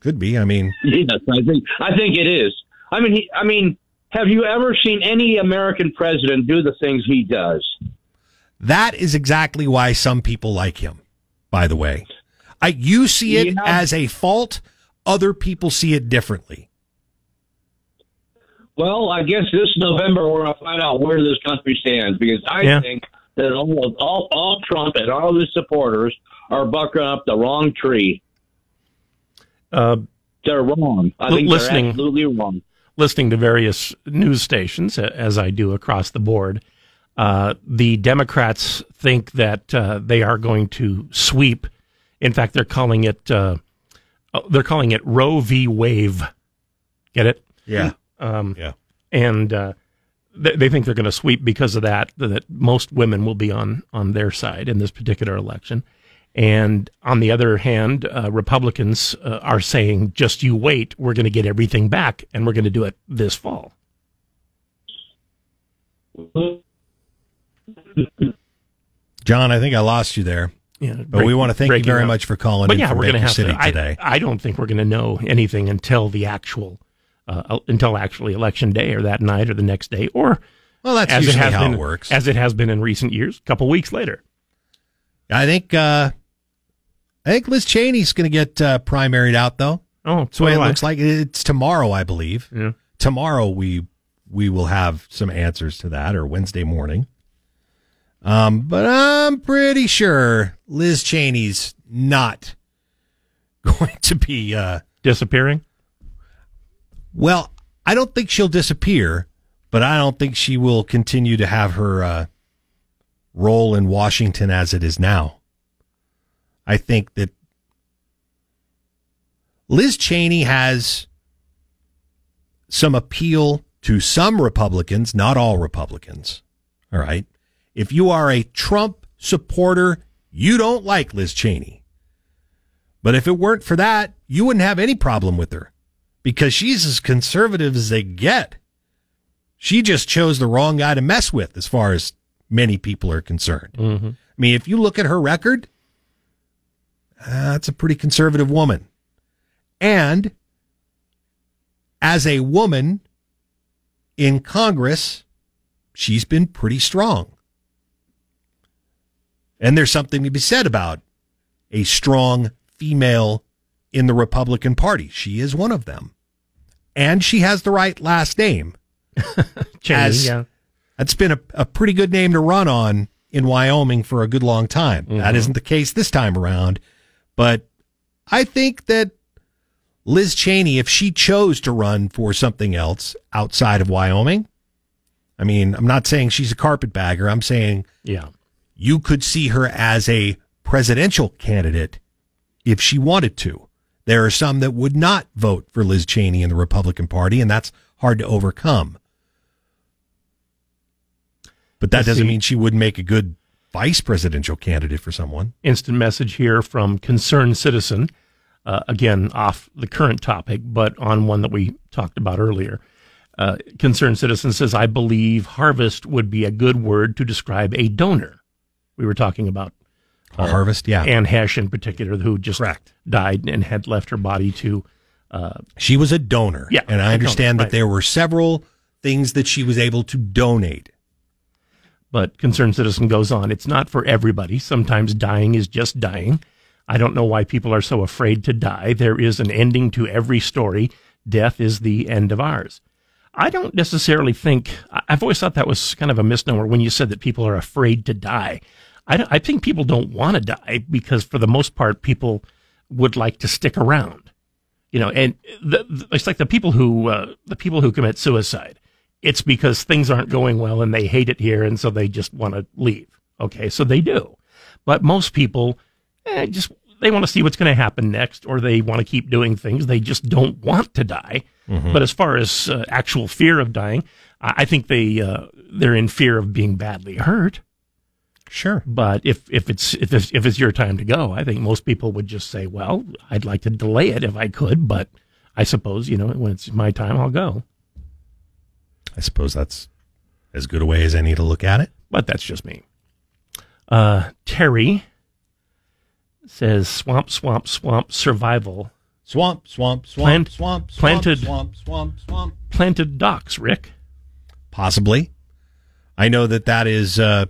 Could be. I mean,
yes, I think I think it is. I mean, he, I mean, have you ever seen any American president do the things he does?
That is exactly why some people like him. By the way, I you see it yeah. as a fault. Other people see it differently.
Well, I guess this November we're going to find out where this country stands because I yeah. think that all, all all Trump and all his supporters are bucking up the wrong tree.
Uh,
they're wrong. I think listening, they're absolutely wrong.
Listening to various news stations, as I do across the board, uh, the Democrats think that uh, they are going to sweep. In fact, they're calling it uh, Oh, they're calling it Roe v. Wave. Get it?
Yeah.
Um,
yeah.
And uh, they, they think they're going to sweep because of that. That most women will be on on their side in this particular election. And on the other hand, uh, Republicans uh, are saying, "Just you wait. We're going to get everything back, and we're going to do it this fall."
John, I think I lost you there.
Yeah,
but
break-
we want to thank you very
up.
much for calling
But
in
yeah, we're gonna
Baker
have
City
to, I- I, don't think we're going to know anything until the actual, uh, until actually election day or that night or the next day or.
Well, that's
as
usually
it has
how it
been,
works.
as it has been in recent years. A couple weeks later,
I think uh, I think Liz Cheney's going to get uh, primaried out though.
Oh,
that's the way it
I.
looks like. It's tomorrow, I believe.
Yeah.
Tomorrow we we will have some answers to that, or Wednesday morning. Um, but I'm pretty sure Liz Cheney's not going to be uh,
disappearing.
Well, I don't think she'll disappear, but I don't think she will continue to have her uh, role in Washington as it is now. I think that Liz Cheney has some appeal to some Republicans, not all Republicans. All right. If you are a Trump supporter, you don't like Liz Cheney. But if it weren't for that, you wouldn't have any problem with her because she's as conservative as they get. She just chose the wrong guy to mess with as far as many people are concerned.
Mm-hmm.
I mean, if you look at her record, uh, that's a pretty conservative woman. And as a woman in Congress, she's been pretty strong. And there's something to be said about a strong female in the Republican Party. She is one of them. And she has the right last name.
Cheney,
As-
yeah.
That's been a, a pretty good name to run on in Wyoming for a good long time. That
Mhm.
isn't the case this time around. But I think that Liz Cheney, if she chose to run for something else outside of Wyoming, I mean, I'm not saying she's a carpetbagger. I'm saying
Yeah.
you could see her as a presidential candidate if she wanted to. There are some that would not vote for Liz Cheney in the Republican Party, and that's hard to overcome. But that
Let's
doesn't
see.
mean she wouldn't make a good vice presidential candidate for someone.
instant message here from concerned citizen uh, again off the current topic but on one that we talked about earlier uh, concerned citizen says i believe harvest would be a good word to describe a donor we were talking about
A harvest, yeah.
Anne Heche in particular who just died and had left her body to uh,
She was a donor.
Yeah,
And I
donor,
understand
right.
that there were several things that she was able to donate.
But Concerned Citizen goes on, it's not for everybody. Sometimes dying is just dying. I don't know why people are so afraid to die. There is an ending to every story. Death is the end of ours. I don't necessarily think, I've always thought that was kind of a misnomer when you said that people are afraid to die. I, I think people don't want to die because, for the most part, people would like to stick around. You know, and the, the, it's like the people who uh, the people who commit suicide. It's because things aren't going well and they hate it here, and so they just want to leave. Okay, so they do, but most people eh, just they want to see what's going to happen next, or they want to keep doing things. They just don't want to die.
Mhm.
But as far as uh, actual fear of dying, I, I think they uh, they're in fear of being badly hurt.
Sure.
But if if it's if it's if it's your time to go, I think most people would just say, "Well, I'd like to delay it if I could, but I suppose you know when it's my time, I'll go."
I suppose that's as good a way as any to look at it.
But that's just me. Uh, Terry says, "Swamp, swamp, swamp, survival."
Swamp, swamp, swamp,
Plant-
swamp, swamp,
planted,
swamp, swamp, swamp.
planted docks. Rick,
Possibly. I know that that is. Uh,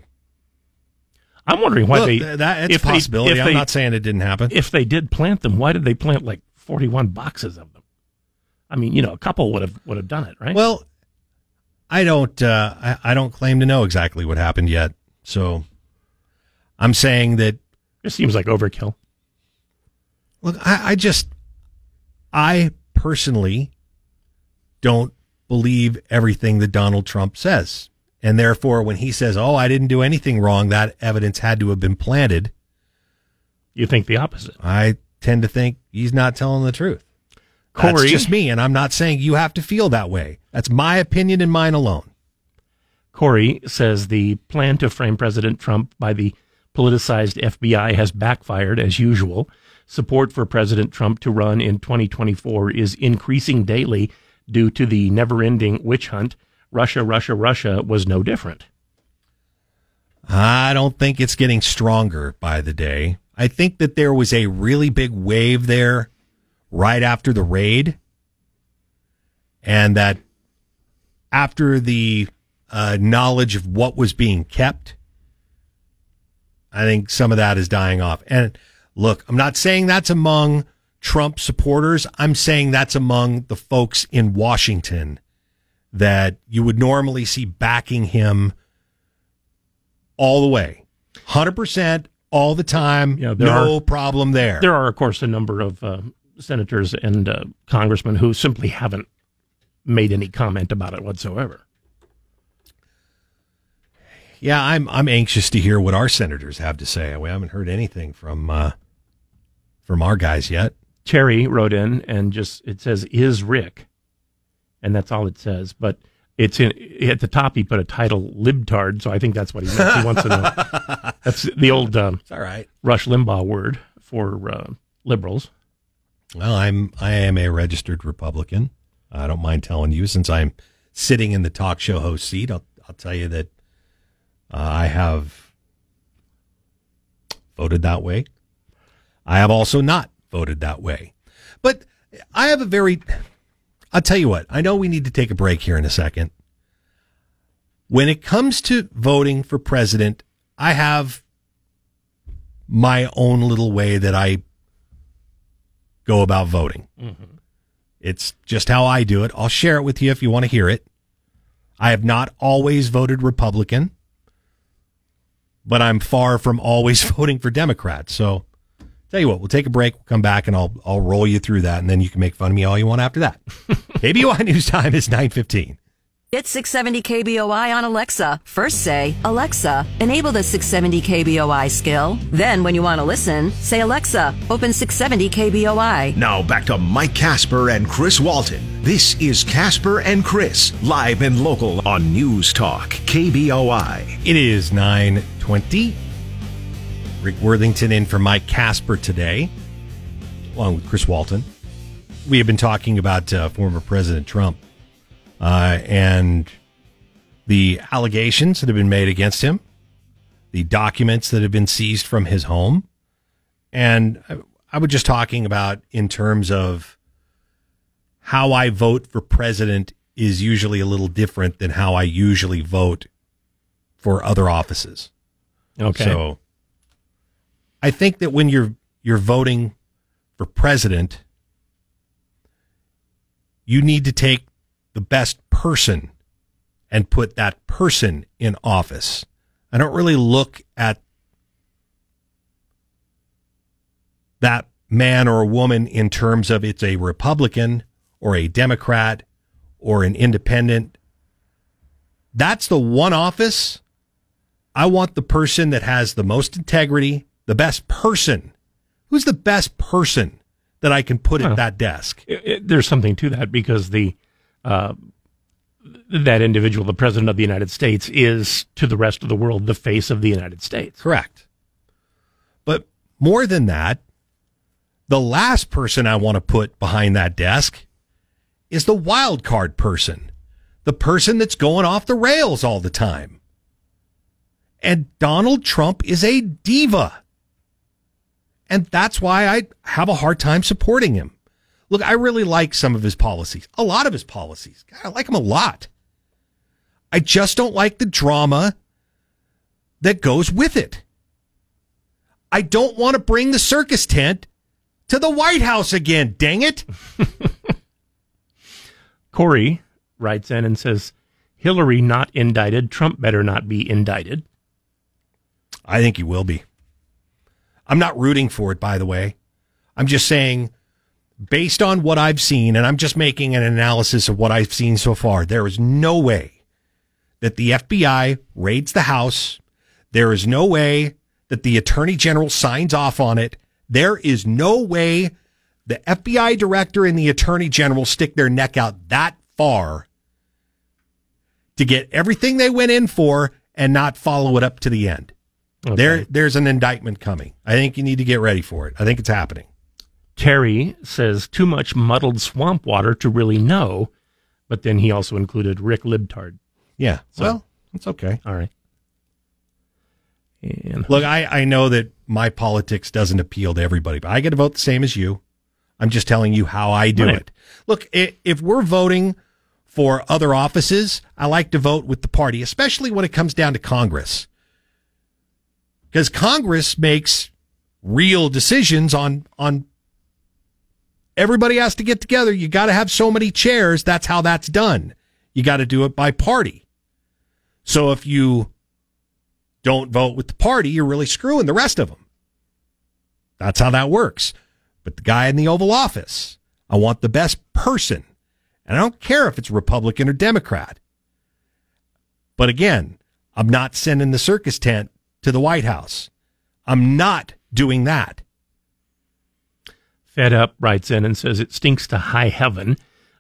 I'm wondering why
look,
they.
th- that, it's
if
a possibility.
if
I'm
they-
not saying it didn't happen.
If they did plant them, why did they plant like 41 boxes of them? I mean, you know, a couple would have would have done it, right?
Well, I don't. Uh, I, I don't claim to know exactly what happened yet. So, I'm saying that
it seems like overkill.
Look, I, I just, I personally don't believe everything that Donald Trump says. And therefore, when he says, oh, I didn't do anything wrong, that evidence had to have been planted.
You think the opposite?
I tend to think he's not telling the truth. That's just me, and I'm not saying you have to feel that way. That's my opinion and mine alone.
Corey says the plan to frame President Trump by the politicized FBI has backfired as usual. Support for President Trump to run in 2024 is increasing daily due to the never ending witch hunt. Russia, Russia, Russia was no different.
I don't think it's getting stronger by the day. I think that there was a really big wave there right after the raid, and that after the uh, knowledge of what was being kept, I think some of that is dying off. And look, I'm not saying that's among Trump supporters. I'm saying that's among the folks in Washington that you would normally see backing him all the way, hundred percent, all the time.
there
no
are-
problem there.
There are, of course, a number of uh, senators and uh, congressmen who simply haven't made any comment about it whatsoever.
Yeah, I'm I'm anxious to hear what our senators have to say. We haven't heard anything from uh, from our guys yet.
Terry wrote in and just it says is Rick, and that's all it says. But it's in at the top. He put a title libtard, so I think that's what he meant. He wants to know. That's the old um,
It's all right.
Rush Limbaugh word for uh, liberals.
Well, I'm I am a registered Republican. I don't mind telling you, since I'm sitting in the talk show host seat. I'll I'll tell you that uh, I have voted that way. I have also not voted that way, but I have a very. I'll tell you what. I know we need to take a break here in a second. When it comes to voting for president, I have my own little way that I go about voting. Mm-hmm. It's just how I do it. I'll share it with you if you want to hear it. I have not always voted Republican, but I'm far from always voting for Democrats. So, tell you what, we'll take a break. We'll come back and I'll I'll roll you through that, and then you can make fun of me all you want after that. KBOI News Time is nine fifteen.
Get 670 KBOI on Alexa. First say, Alexa, enable the 670 KBOI skill. Then, when you want to listen, say, Alexa, open 670 KBOI.
Now back to Mike Casper and Chris Walton. This is Casper and Chris, live and local on News Talk, KBOI.
It is 920. Rick Worthington in for Mike Casper today, along with Chris Walton. We have been talking about uh, former President Trump uh, and the allegations that have been made against him, the documents that have been seized from his home. And I, I was just talking about in terms of how I vote for president is usually a little different than how I usually vote for other offices.
Okay.
So I think that when you're you're voting for president, you need to take the best person and put that person in office. I don't really look at that man or woman in terms of it's a Republican or a Democrat or an independent. That's the one office. I want the person that has the most integrity, the best person. Who's the best person that I can put at that desk?
It- it- there's something to that because the uh, that individual, the president of the United States, is to the rest of the world the face of the United States.
Correct. But more than that, the last person I want to put behind that desk is the wild card person, the person that's going off the rails all the time. And Donald Trump is a diva. And that's why I have a hard time supporting him. Look, I really like some of his policies, a lot of his policies. God, I like him a lot. I just don't like the drama that goes with it. I don't want to bring the circus tent to the White House again, dang it.
Corey writes in and says, Hillary not indicted, Trump better not be indicted.
I think he will be. I'm not rooting for it, by the way. I'm just saying, based on what I've seen, and I'm just making an analysis of what I've seen so far, there is no way that the FBI raids the House. There is no way that the Attorney General signs off on it. There is no way the FBI director and the attorney general stick their neck out that far to get everything they went in for and not follow it up to the end.
Okay.
There, there's an indictment coming. I think you need to get ready for it. I think it's happening.
Terry says too much muddled swamp water to really know, but then he also included Rick Libtard.
Yeah.
So-
well, it's okay.
All right. And
Look, I, I know that my politics doesn't appeal to everybody, but I get to vote the same as you. I'm just telling you how I do
Right.
it. Look, if we're voting for other offices, I like to vote with the party, especially when it comes down to Congress. Because Congress makes real decisions on, on everybody has to get together. You got to have so many chairs. That's how that's done. You got to do it by party. So if you don't vote with the party, you're really screwing the rest of them. That's how that works. But the guy in the Oval Office, I want the best person. And I don't care if it's Republican or Democrat. But again, I'm not sending the circus tent to the White House. I'm not doing that.
Fed Up writes in and says it stinks to high heaven.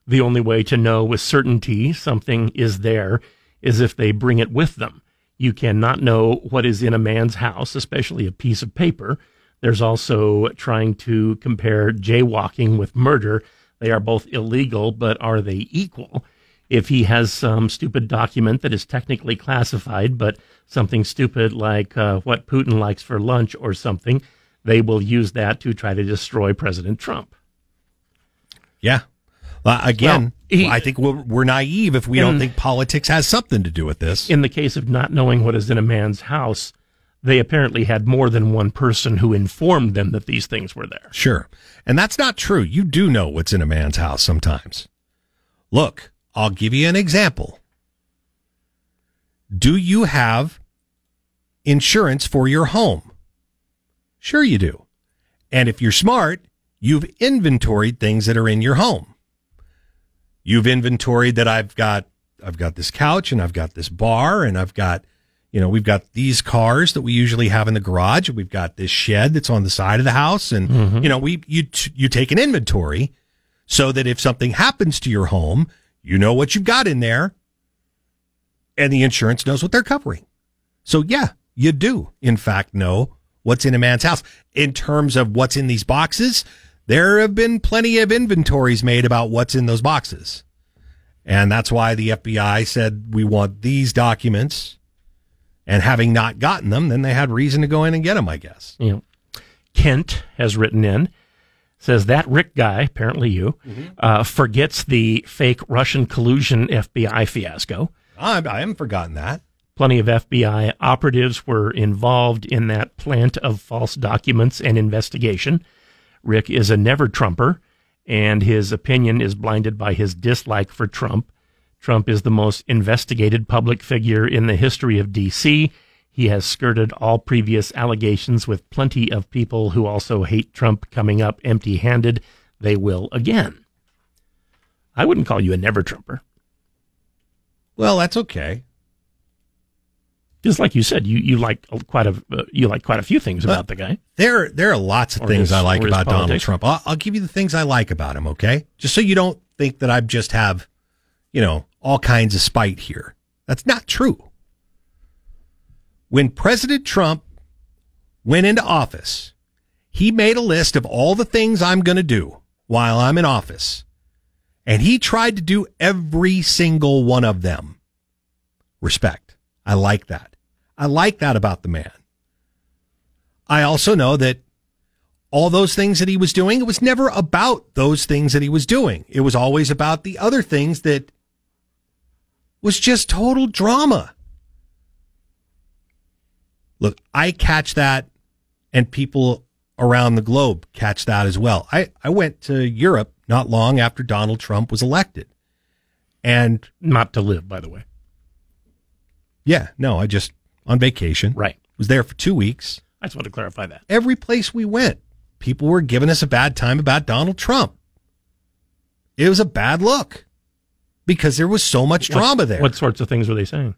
The only way to know with certainty something is there is if they bring it with them. You cannot know what is in a man's house, especially a piece of paper. There's also trying to compare jaywalking with murder. They are both illegal, but are they equal? If he has some stupid document that is technically classified, but something stupid like uh, what Putin likes for lunch or something, they will use that to try to destroy President Trump.
Yeah. Uh, again,
Well, he-
I think we're, we're naive if we
In-
don't think politics has something to do with this.
In the case of not knowing what is in a man's house, they apparently had more than one person who informed them that these things were there.
Sure. And that's not true. You do know what's in a man's house sometimes. Look, I'll give you an example. Do you have insurance for your home? Sure, you do. And if you're smart, you've inventoried things that are in your home. You've inventoried that I've got I've got this couch and I've got this bar and I've got you know, we've got these cars that we usually have in the garage. We've got this shed that's on the side of the house, and mm-hmm. you know, we you you take an inventory so that if something happens to your home, you know what you've got in there, and the insurance knows what they're covering. So yeah, you do in fact know what's in a man's house in terms of what's in these boxes. There have been plenty of inventories made about what's in those boxes. And that's why the FBI said we want these documents. And having not gotten them, then they had reason to go in and get them, I guess.
Know, Kent has written in, says that Rick guy, apparently you, uh, forgets the fake Russian collusion FBI fiasco.
I, I haven't forgotten that.
Plenty of FBI operatives were involved in that plant of false documents and investigation. Rick is a never Trumper, and his opinion is blinded by his dislike for Trump. Trump is the most investigated public figure in the history of D.C. He has skirted all previous allegations with plenty of people who also hate Trump coming up empty handed. They will again. I wouldn't call you a never Trumper.
Well, that's okay.
Just like you said, you, you like quite a uh, you like quite a few things about
Uh,
the guy.
There, there are lots of
Or
things
his-
I like about Donald. Trump. I'll, I'll give you the things I like about him, okay? Just so you don't think that I just have, you know, all kinds of spite here. That's not true. When President Trump went into office, he made a list of all the things I'm going to do while I'm in office. And he tried to do every single one of them. Respect. I like that. I like that about the man. I also know that all those things that he was doing, it was never about those things that he was doing. It was always about the other things that was just total drama. Look, I catch that and people around the globe catch that as well. I, I went to Europe not long after Donald Trump was elected. And
not to live, by the way.
Yeah, no, I just on vacation.
Right.
Was there for two weeks.
I just want to clarify that.
Every place we went, people were giving us a bad time about Donald Trump. It was a bad look because there was so much drama
What-
there.
What sorts of things were they saying?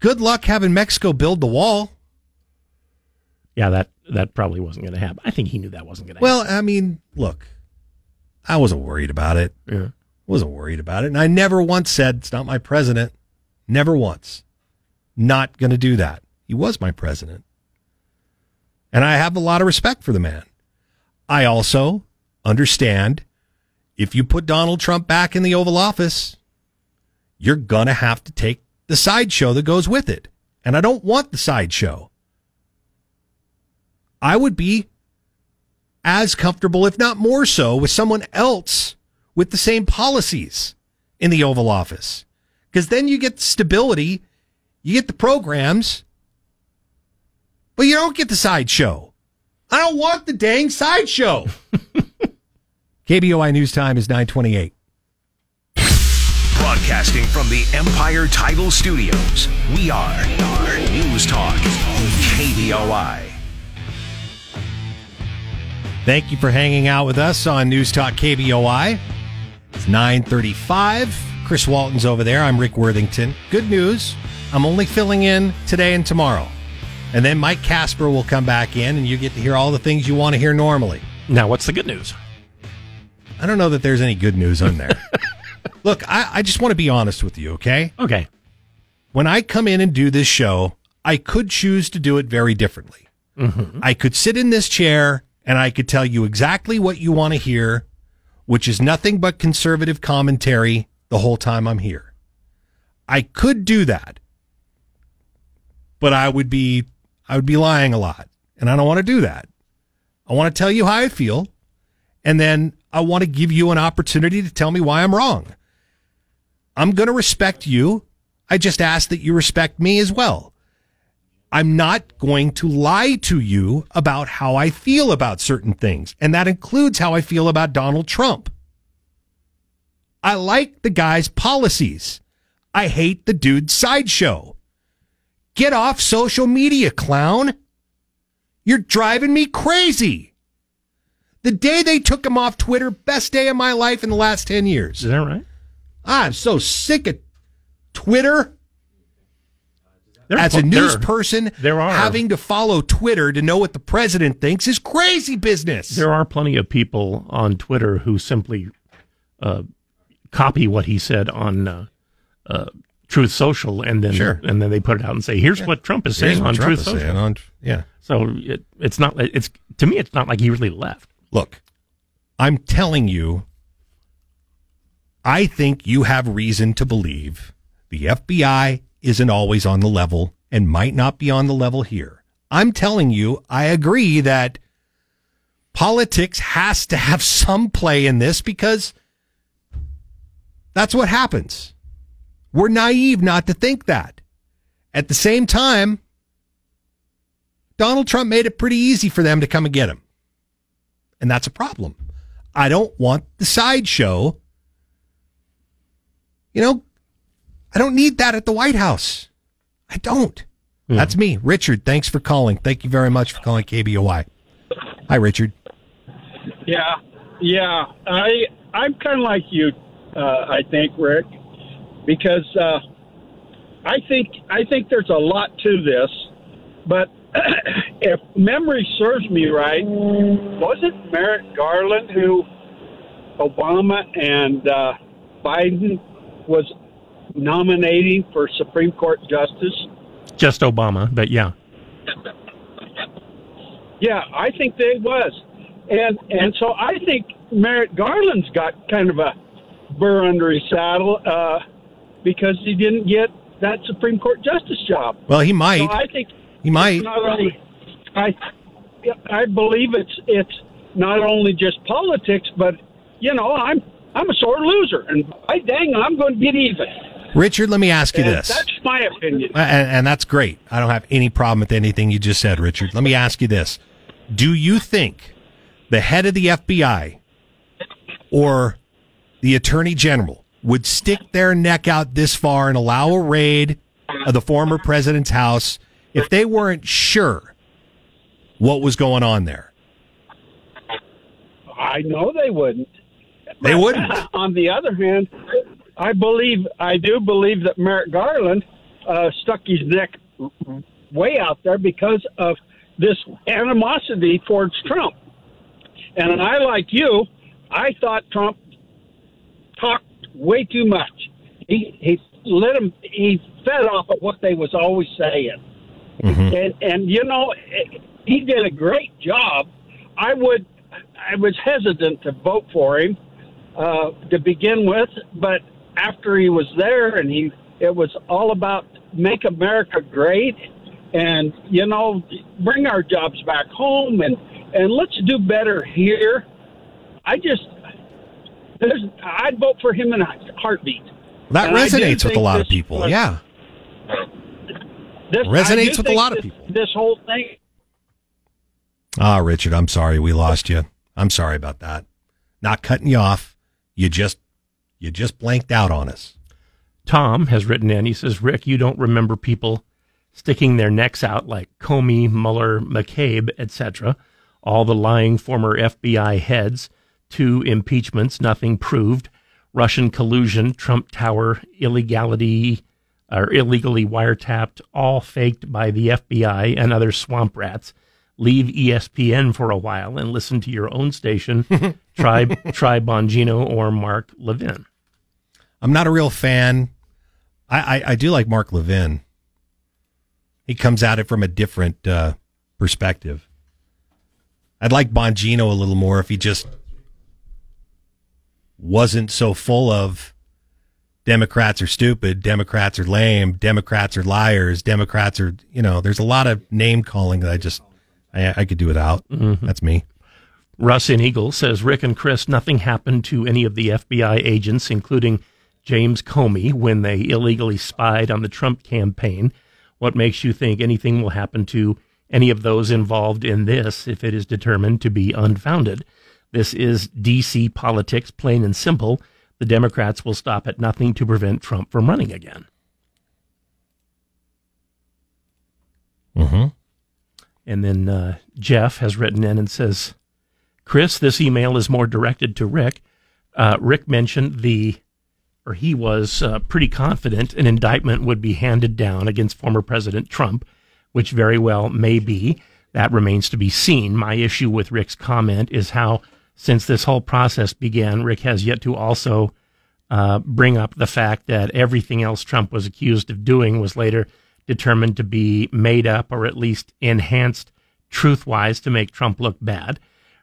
Good luck having Mexico build the wall.
Yeah, that that probably wasn't going to happen. I think he knew that wasn't going to happen.
Well, I mean, look, I wasn't worried about it.
Yeah.
Wasn't worried about it. And I never once said, it's not my president. Never once. Not going to do that. He was my president. And I have a lot of respect for the man. I also understand if you put Donald Trump back in the Oval Office, you're going to have to take the sideshow that goes with it. And I don't want the sideshow. I would be as comfortable, if not more so, with someone else with the same policies in the Oval Office. Because then you get stability, you get the programs, but you don't get the sideshow. I don't want the dang sideshow. KBOI News Time is 928.
Broadcasting from the Empire Title Studios, we are News Talk KBOI.
Thank you for hanging out with us on News Talk KBOI. It's 935. Chris Walton's over there. I'm Rick Worthington. Good news. I'm only filling in today and tomorrow. And then Mike Casper will come back in and you get to hear all the things you want to hear normally.
Now, what's the good news?
I don't know that there's any good news on there. Look, I, I just want to be honest with you, okay?
Okay.
When I come in and do this show, I could choose to do it very differently.
Mm-hmm.
I could sit in this chair and I could tell you exactly what you want to hear, which is nothing but conservative commentary the whole time I'm here. I could do that, but I would be, I would be lying a lot and I don't want to do that. I want to tell you how I feel and then I want to give you an opportunity to tell me why I'm wrong. I'm going to respect you. I just ask that you respect me as well. I'm not going to lie to you about how I feel about certain things. And that includes how I feel about Donald Trump. I like the guy's policies. I hate the dude's sideshow. Get off social media, clown. You're driving me crazy. The day they took him off Twitter, best day of my life in the last 10 years.
Is that right?
I'm so sick of Twitter.
There-
As a
there-
news person,
there are-
having to follow Twitter to know what the president thinks is crazy business.
There are plenty of people on Twitter who simply uh, copy what he said on uh, uh, Truth Social, and then
Sure.
and then they put it out and say, "Here's what Trump is saying
Here's
on
Trump
Truth Social."
on- yeah.
So it, it's not. It's to me, it's not like he really left.
Look, I'm telling you, I think you have reason to believe the FBI isn't always on the level and might not be on the level here. I'm telling you, I agree that politics has to have some play in this because that's what happens. We're naive not to think that. At the same time, Donald Trump made it pretty easy for them to come and get him. And that's a problem. I don't want the sideshow. You know, I don't need that at the White House. I don't. That's me. Richard, thanks for calling. Thank you very much for calling KBOI. Hi, Richard.
Yeah, yeah. I I'm kind of like you. Uh, I think Rick, because uh, I think I think there's a lot to this, but if memory serves me right, was it Merrick Garland who Obama and uh, Biden was nominating for Supreme Court justice?
Just Obama, but yeah.
Yeah, I think they was, and and so I think Merrick Garland's got kind of a burr under his saddle uh, because he didn't get that Supreme Court justice job.
Well, he might.
So I think
He might.
Not only, I I believe it's it's not only just politics, but you know I'm I'm a sore loser, and I dang I'm going to get even.
Richard, let me ask you
And
this.
That's my opinion.
And, and that's great. I don't have any problem with anything you just said, Richard. Let me ask you this. Do you think the head of the FBI or the attorney general would stick their neck out this far and allow a raid of the former president's house if they weren't sure what was going on there?
I know they wouldn't.
They wouldn't.
On the other hand, I believe I do believe that Merrick Garland uh, stuck his neck way out there because of this animosity towards Trump. And I, like you, I thought Trump talked way too much. He he let him he fed off of what they was always saying, and and you know he did a great job. I would I was hesitant to vote for him uh, to begin with, but after he was there and he it was all about make America great and you know bring our jobs back home and and let's do better here. I just there's I'd vote for him in a heartbeat.
That
And
resonates with a lot of people.
was-
Yeah.
This
Resonates with a lot of people.
This whole thing
Ah, Richard, I'm sorry we lost you. I'm sorry about that. Not cutting you off. You just you just blanked out on us.
Tom has written in. He says, Rick, you don't remember people sticking their necks out like Comey, Mueller, McCabe, etc. All the lying former FBI heads, two impeachments, nothing proved, Russian collusion, Trump Tower, illegality, or illegally wiretapped, all faked by the FBI and other swamp rats. Leave ESPN for a while and listen to your own station. try try Bongino or Mark Levin.
I'm not a real fan. I, I, I do like Mark Levin. He comes at it from a different uh, perspective. I'd like Bongino a little more if he just wasn't so full of Democrats are stupid, Democrats are lame, Democrats are liars, Democrats are, you know, there's a lot of name calling that I just, I, I could do without. That's me.
Russ in Eagle says Rick and Chris, nothing happened to any of the FBI agents, including James Comey, when they illegally spied on the Trump campaign. What makes you think anything will happen to any of those involved in this if it is determined to be unfounded? This is DC politics, plain and simple. The Democrats will stop at nothing to prevent Trump from running again.
Mm-hmm.
And then uh, Jeff has written in and says, Chris, this email is more directed to Rick. Uh, Rick mentioned the, or he was uh, pretty confident an indictment would be handed down against former President Trump, which very well may be. That remains to be seen. My issue with Rick's comment is how, since this whole process began, Rick has yet to also uh, bring up the fact that everything else Trump was accused of doing was later determined to be made up or at least enhanced truth wise to make Trump look bad.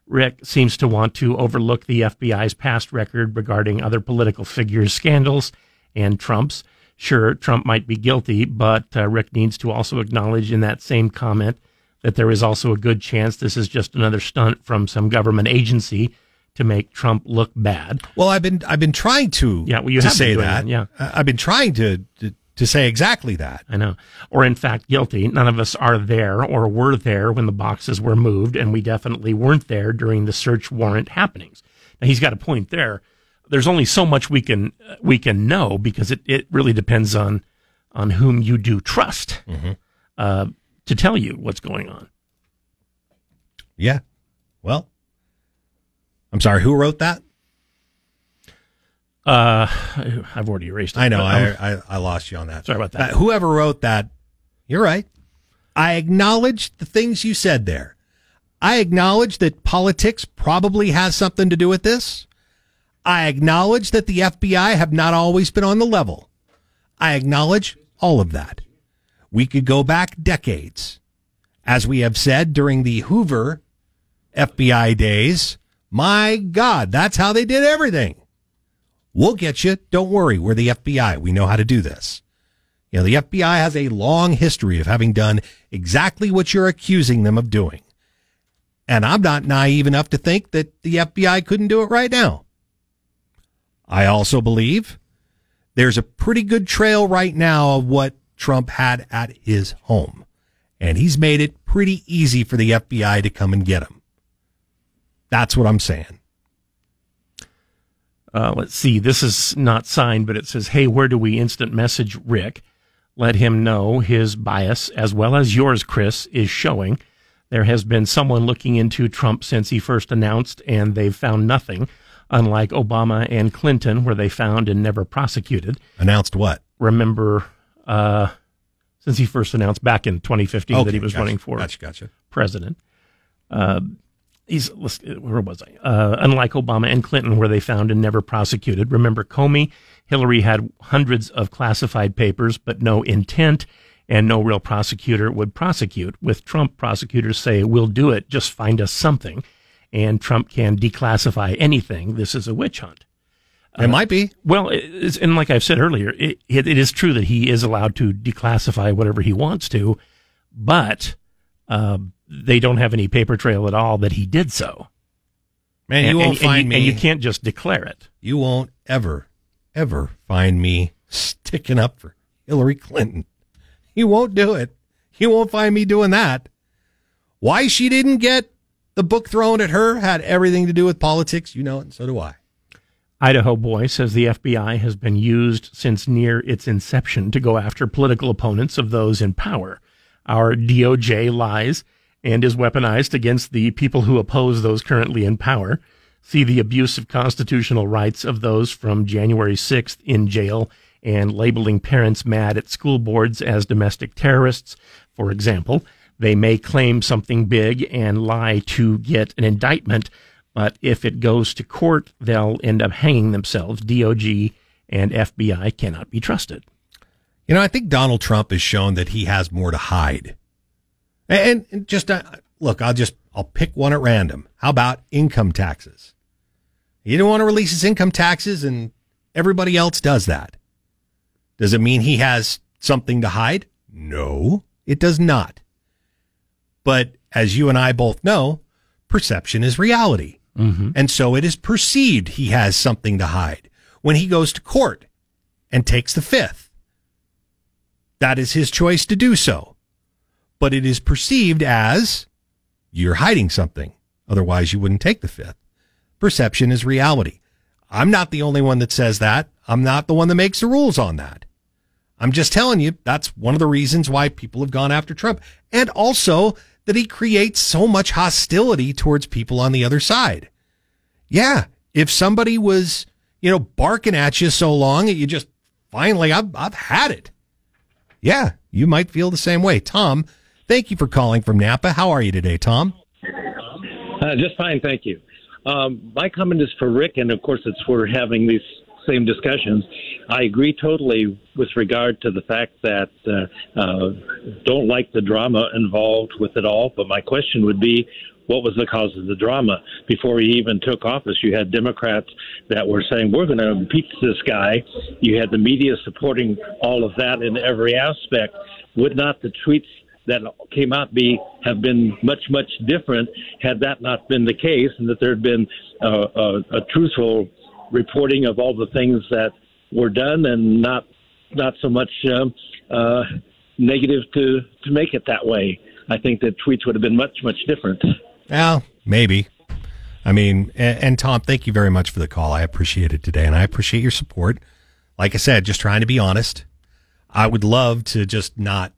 Rick seems to want to overlook the FBI's past record regarding other political figures' scandals and Trump's. Sure, Trump might be guilty, but uh, Rick needs to also acknowledge in that same comment that there is also a good chance this is just another stunt from some government agency to make Trump look bad.
Well, I've been I've been trying to
Yeah, well, you
to say that.
that, yeah.
I've been trying to, to to say exactly that.
I know. Or in fact, guilty. None of us are there or were there when the boxes were moved, and we definitely weren't there during the search warrant happenings. Now he's got a point there. There's only so much we can we can know because it, it really depends on on whom you do trust uh, to tell you what's going on.
Yeah. Well, I'm sorry. Who wrote that?
Uh, I've already erased it.
I know. I, I I lost you on that.
Sorry about that.
Uh, whoever wrote that, you're right. I acknowledge the things you said there. I acknowledge that politics probably has something to do with this. I acknowledge that the FBI have not always been on the level. I acknowledge all of that. We could go back decades. As we have said during the Hoover FBI days, my God, that's how they did everything. We'll get you. Don't worry. We're the FBI. We know how to do this. You know, the FBI has a long history of having done exactly what you're accusing them of doing. And I'm not naive enough to think that the FBI couldn't do it right now. I also believe there's a pretty good trail right now of what Trump had at his home. And he's made it pretty easy for the FBI to come and get him. That's what I'm saying.
Uh, let's see. This is not signed, but it says, Hey, where do we instant message Rick? Let him know his bias, as well as yours, Chris, is showing. There has been someone looking into Trump since he first announced, and they've found nothing, unlike Obama and Clinton, where they found and never prosecuted.
Announced what?
Remember, uh, since he first announced back in 2015
Okay,
that he was
gotcha,
running for
gotcha, gotcha. president.
Uh, he's where was I? Uh, unlike Obama and Clinton, where they found and never prosecuted. Remember Comey, Hillary had hundreds of classified papers, but no intent, and no real prosecutor would prosecute. With Trump, prosecutors say, "We'll do it. Just find us something," and Trump can declassify anything. This is a witch hunt.
It might be.
Well, and like I've said earlier, it, it, it is true that he is allowed to declassify whatever he wants to, but uh, they don't have any paper trail at all that he did so.
Man, you
And-
won't
and- and
find
you-
me.
and you can't just declare it.
You won't ever, ever find me sticking up for Hillary Clinton. You won't do it. You won't find me doing that. Why she didn't get the book thrown at her had everything to do with politics. You know it, and so do I.
Idaho boy says the FBI has been used since near its inception to go after political opponents of those in power. Our DOJ lies and is weaponized against the people who oppose those currently in power. See the abuse of constitutional rights of those from January 6th in jail and labeling parents mad at school boards as domestic terrorists. For example, they may claim something big and lie to get an indictment, but if it goes to court, they'll end up hanging themselves. DOG and FBI cannot be trusted.
You know, I think Donald Trump has shown that he has more to hide. And, and just uh, look, I'll just I'll pick one at random. How about income taxes? He didn't want to release his income taxes, and everybody else does that. Does it mean he has something to hide? No, it does not. But as you and I both know, perception is reality. And so it is perceived he has something to hide. When he goes to court and takes the fifth, that is his choice to do so. But it is perceived as you're hiding something. Otherwise, you wouldn't take the fifth. Perception is reality. I'm not the only one that says that. I'm not the one that makes the rules on that. I'm just telling you that's one of the reasons why people have gone after Trump. And also that he creates so much hostility towards people on the other side. Yeah. If somebody was, you know, barking at you so long that you just finally, I've, I've had it. Yeah. You might feel the same way. Tom, thank you for calling from Nampa. How are you today, Tom?
Uh, just fine, thank you. Um, my comment is for Rick, and of course, it's for having these same discussions. I agree totally with regard to the fact that uh, uh, don't like the drama involved with it all. But my question would be, what was the cause of the drama before he even took office? You had Democrats that were saying we're going to impeach this guy. You had the media supporting all of that in every aspect. Would not the tweets that came out be have been much much different had that not been the case, and that there had been uh, a, a truthful reporting of all the things that were done, and not not so much um, uh, negative to to make it that way. I think that tweets would have been much much different.
Well, maybe. I mean, and, and Tom, thank you very much for the call. I appreciate it today, and I appreciate your support. Like I said, just trying to be honest. I would love to just not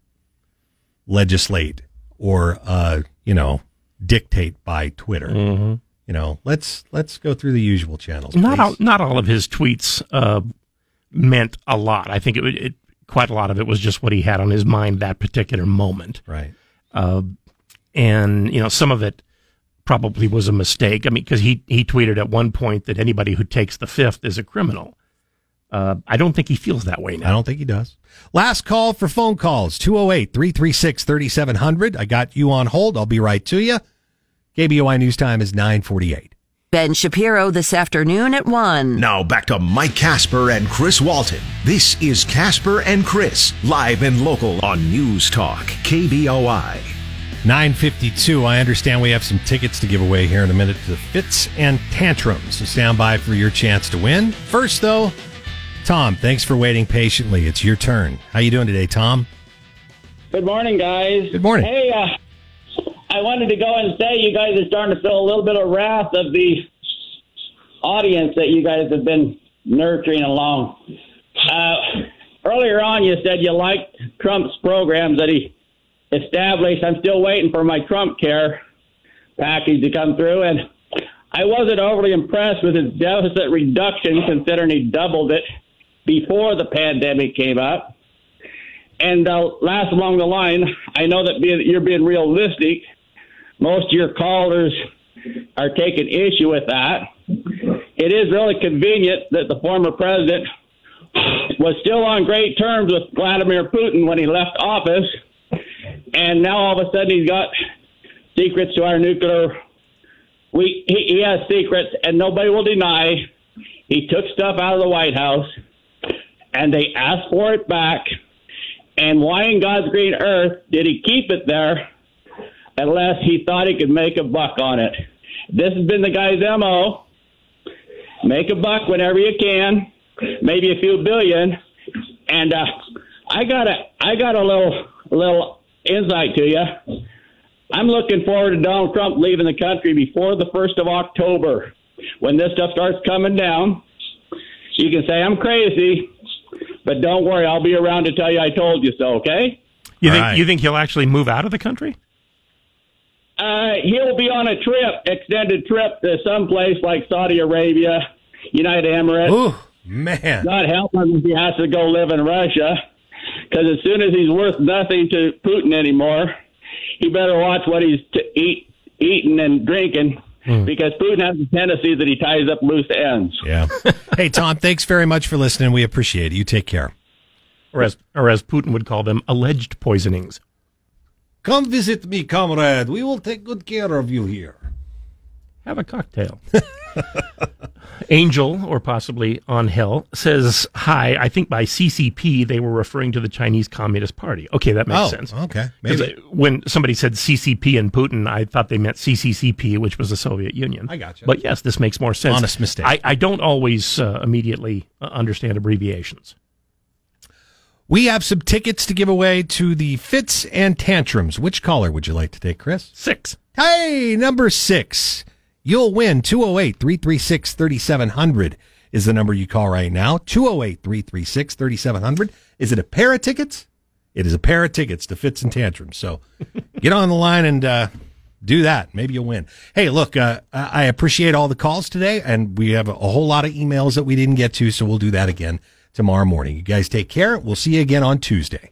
legislate or, uh, you know, dictate by Twitter. You know, let's let's go through the usual channels.
Not all, not all of his tweets uh, meant a lot. I think it, it quite a lot of it was just what he had on his mind that particular moment.
Right.
Uh, and you know, some of it probably was a mistake. I mean, because he he tweeted at one point that anybody who takes the fifth is a criminal. Uh, I don't think he feels that way now.
I don't think he does. Last call for phone calls 208 336 3700. I got you on hold. I'll be right to you. KBOI News Time is 948.
Ben Shapiro this afternoon at 1.
Now back to Mike Casper and Chris Walton. This is Casper and Chris, live and local on News Talk, KBOI.
952. I understand we have some tickets to give away here in a minute to the Fitz and Tantrums. So stand by for your chance to win. First, though, Tom, thanks for waiting patiently. It's your turn. How you doing today, Tom?
Good morning, guys.
Good morning.
Hey, uh, I wanted to go and say you guys are starting to feel a little bit of wrath of the audience that you guys have been nurturing along. Uh, earlier on, you said you liked Trump's programs that he established. I'm still waiting for my Trump Care package to come through, and I wasn't overly impressed with his deficit reduction, considering he doubled it before the pandemic came up. And uh, last along the line, I know that being, you're being realistic. Most of your callers are taking issue with that. It is really convenient that the former president was still on great terms with Vladimir Putin when he left office, and now all of a sudden he's got secrets to our nuclear. We he, he has secrets, and nobody will deny he took stuff out of the White House, and they asked for it back. And why in God's green earth did he keep it there unless he thought he could make a buck on it? This has been the guy's MO. Make a buck whenever you can, maybe a few billion. And uh, I got a I got a little little insight to you. I'm looking forward to Donald Trump leaving the country before the first of October. When this stuff starts coming down, you can say I'm crazy, but don't worry, I'll be around to tell you I told you so. Okay?
You think you think he'll actually move out of the country?
Uh, he'll be on a trip, extended trip to someplace like Saudi Arabia, United Emirates.
Oh man!
God help him if he has to go live in Russia, because as soon as he's worth nothing to Putin anymore, he better watch what he's t- eat, eating and drinking. Hmm. Because Putin has a tendency that he ties up loose ends.
Yeah. hey, Tom, thanks very much for listening. We appreciate it. You take care.
Or as, or as Putin would call them, alleged poisonings.
Come visit me, comrade. We will take good care of you here.
Have a cocktail. Angel, or possibly on hell, says, Hi, I think by CCP they were referring to the Chinese Communist Party. Okay, that makes
Oh,
sense.
okay. Maybe.
When somebody said CCP and Putin, I thought they meant CCCP, which was the Soviet Union.
I got you.
But yes, this makes more sense.
Honest mistake.
I, I don't always uh, immediately uh, understand abbreviations.
We have some tickets to give away to the Fitz and Tantrums. Which caller would you like to take, Chris?
Six.
Hey, number six. You'll win 208 336 3700 is the number you call right now. 208 336 3700. Is it a pair of tickets? It is a pair of tickets to Fitz and Tantrums. So get on the line and uh, do that. Maybe you'll win. Hey, look, uh, I appreciate all the calls today, and we have a whole lot of emails that we didn't get to, so we'll do that again tomorrow morning. You guys take care. We'll see you again on Tuesday.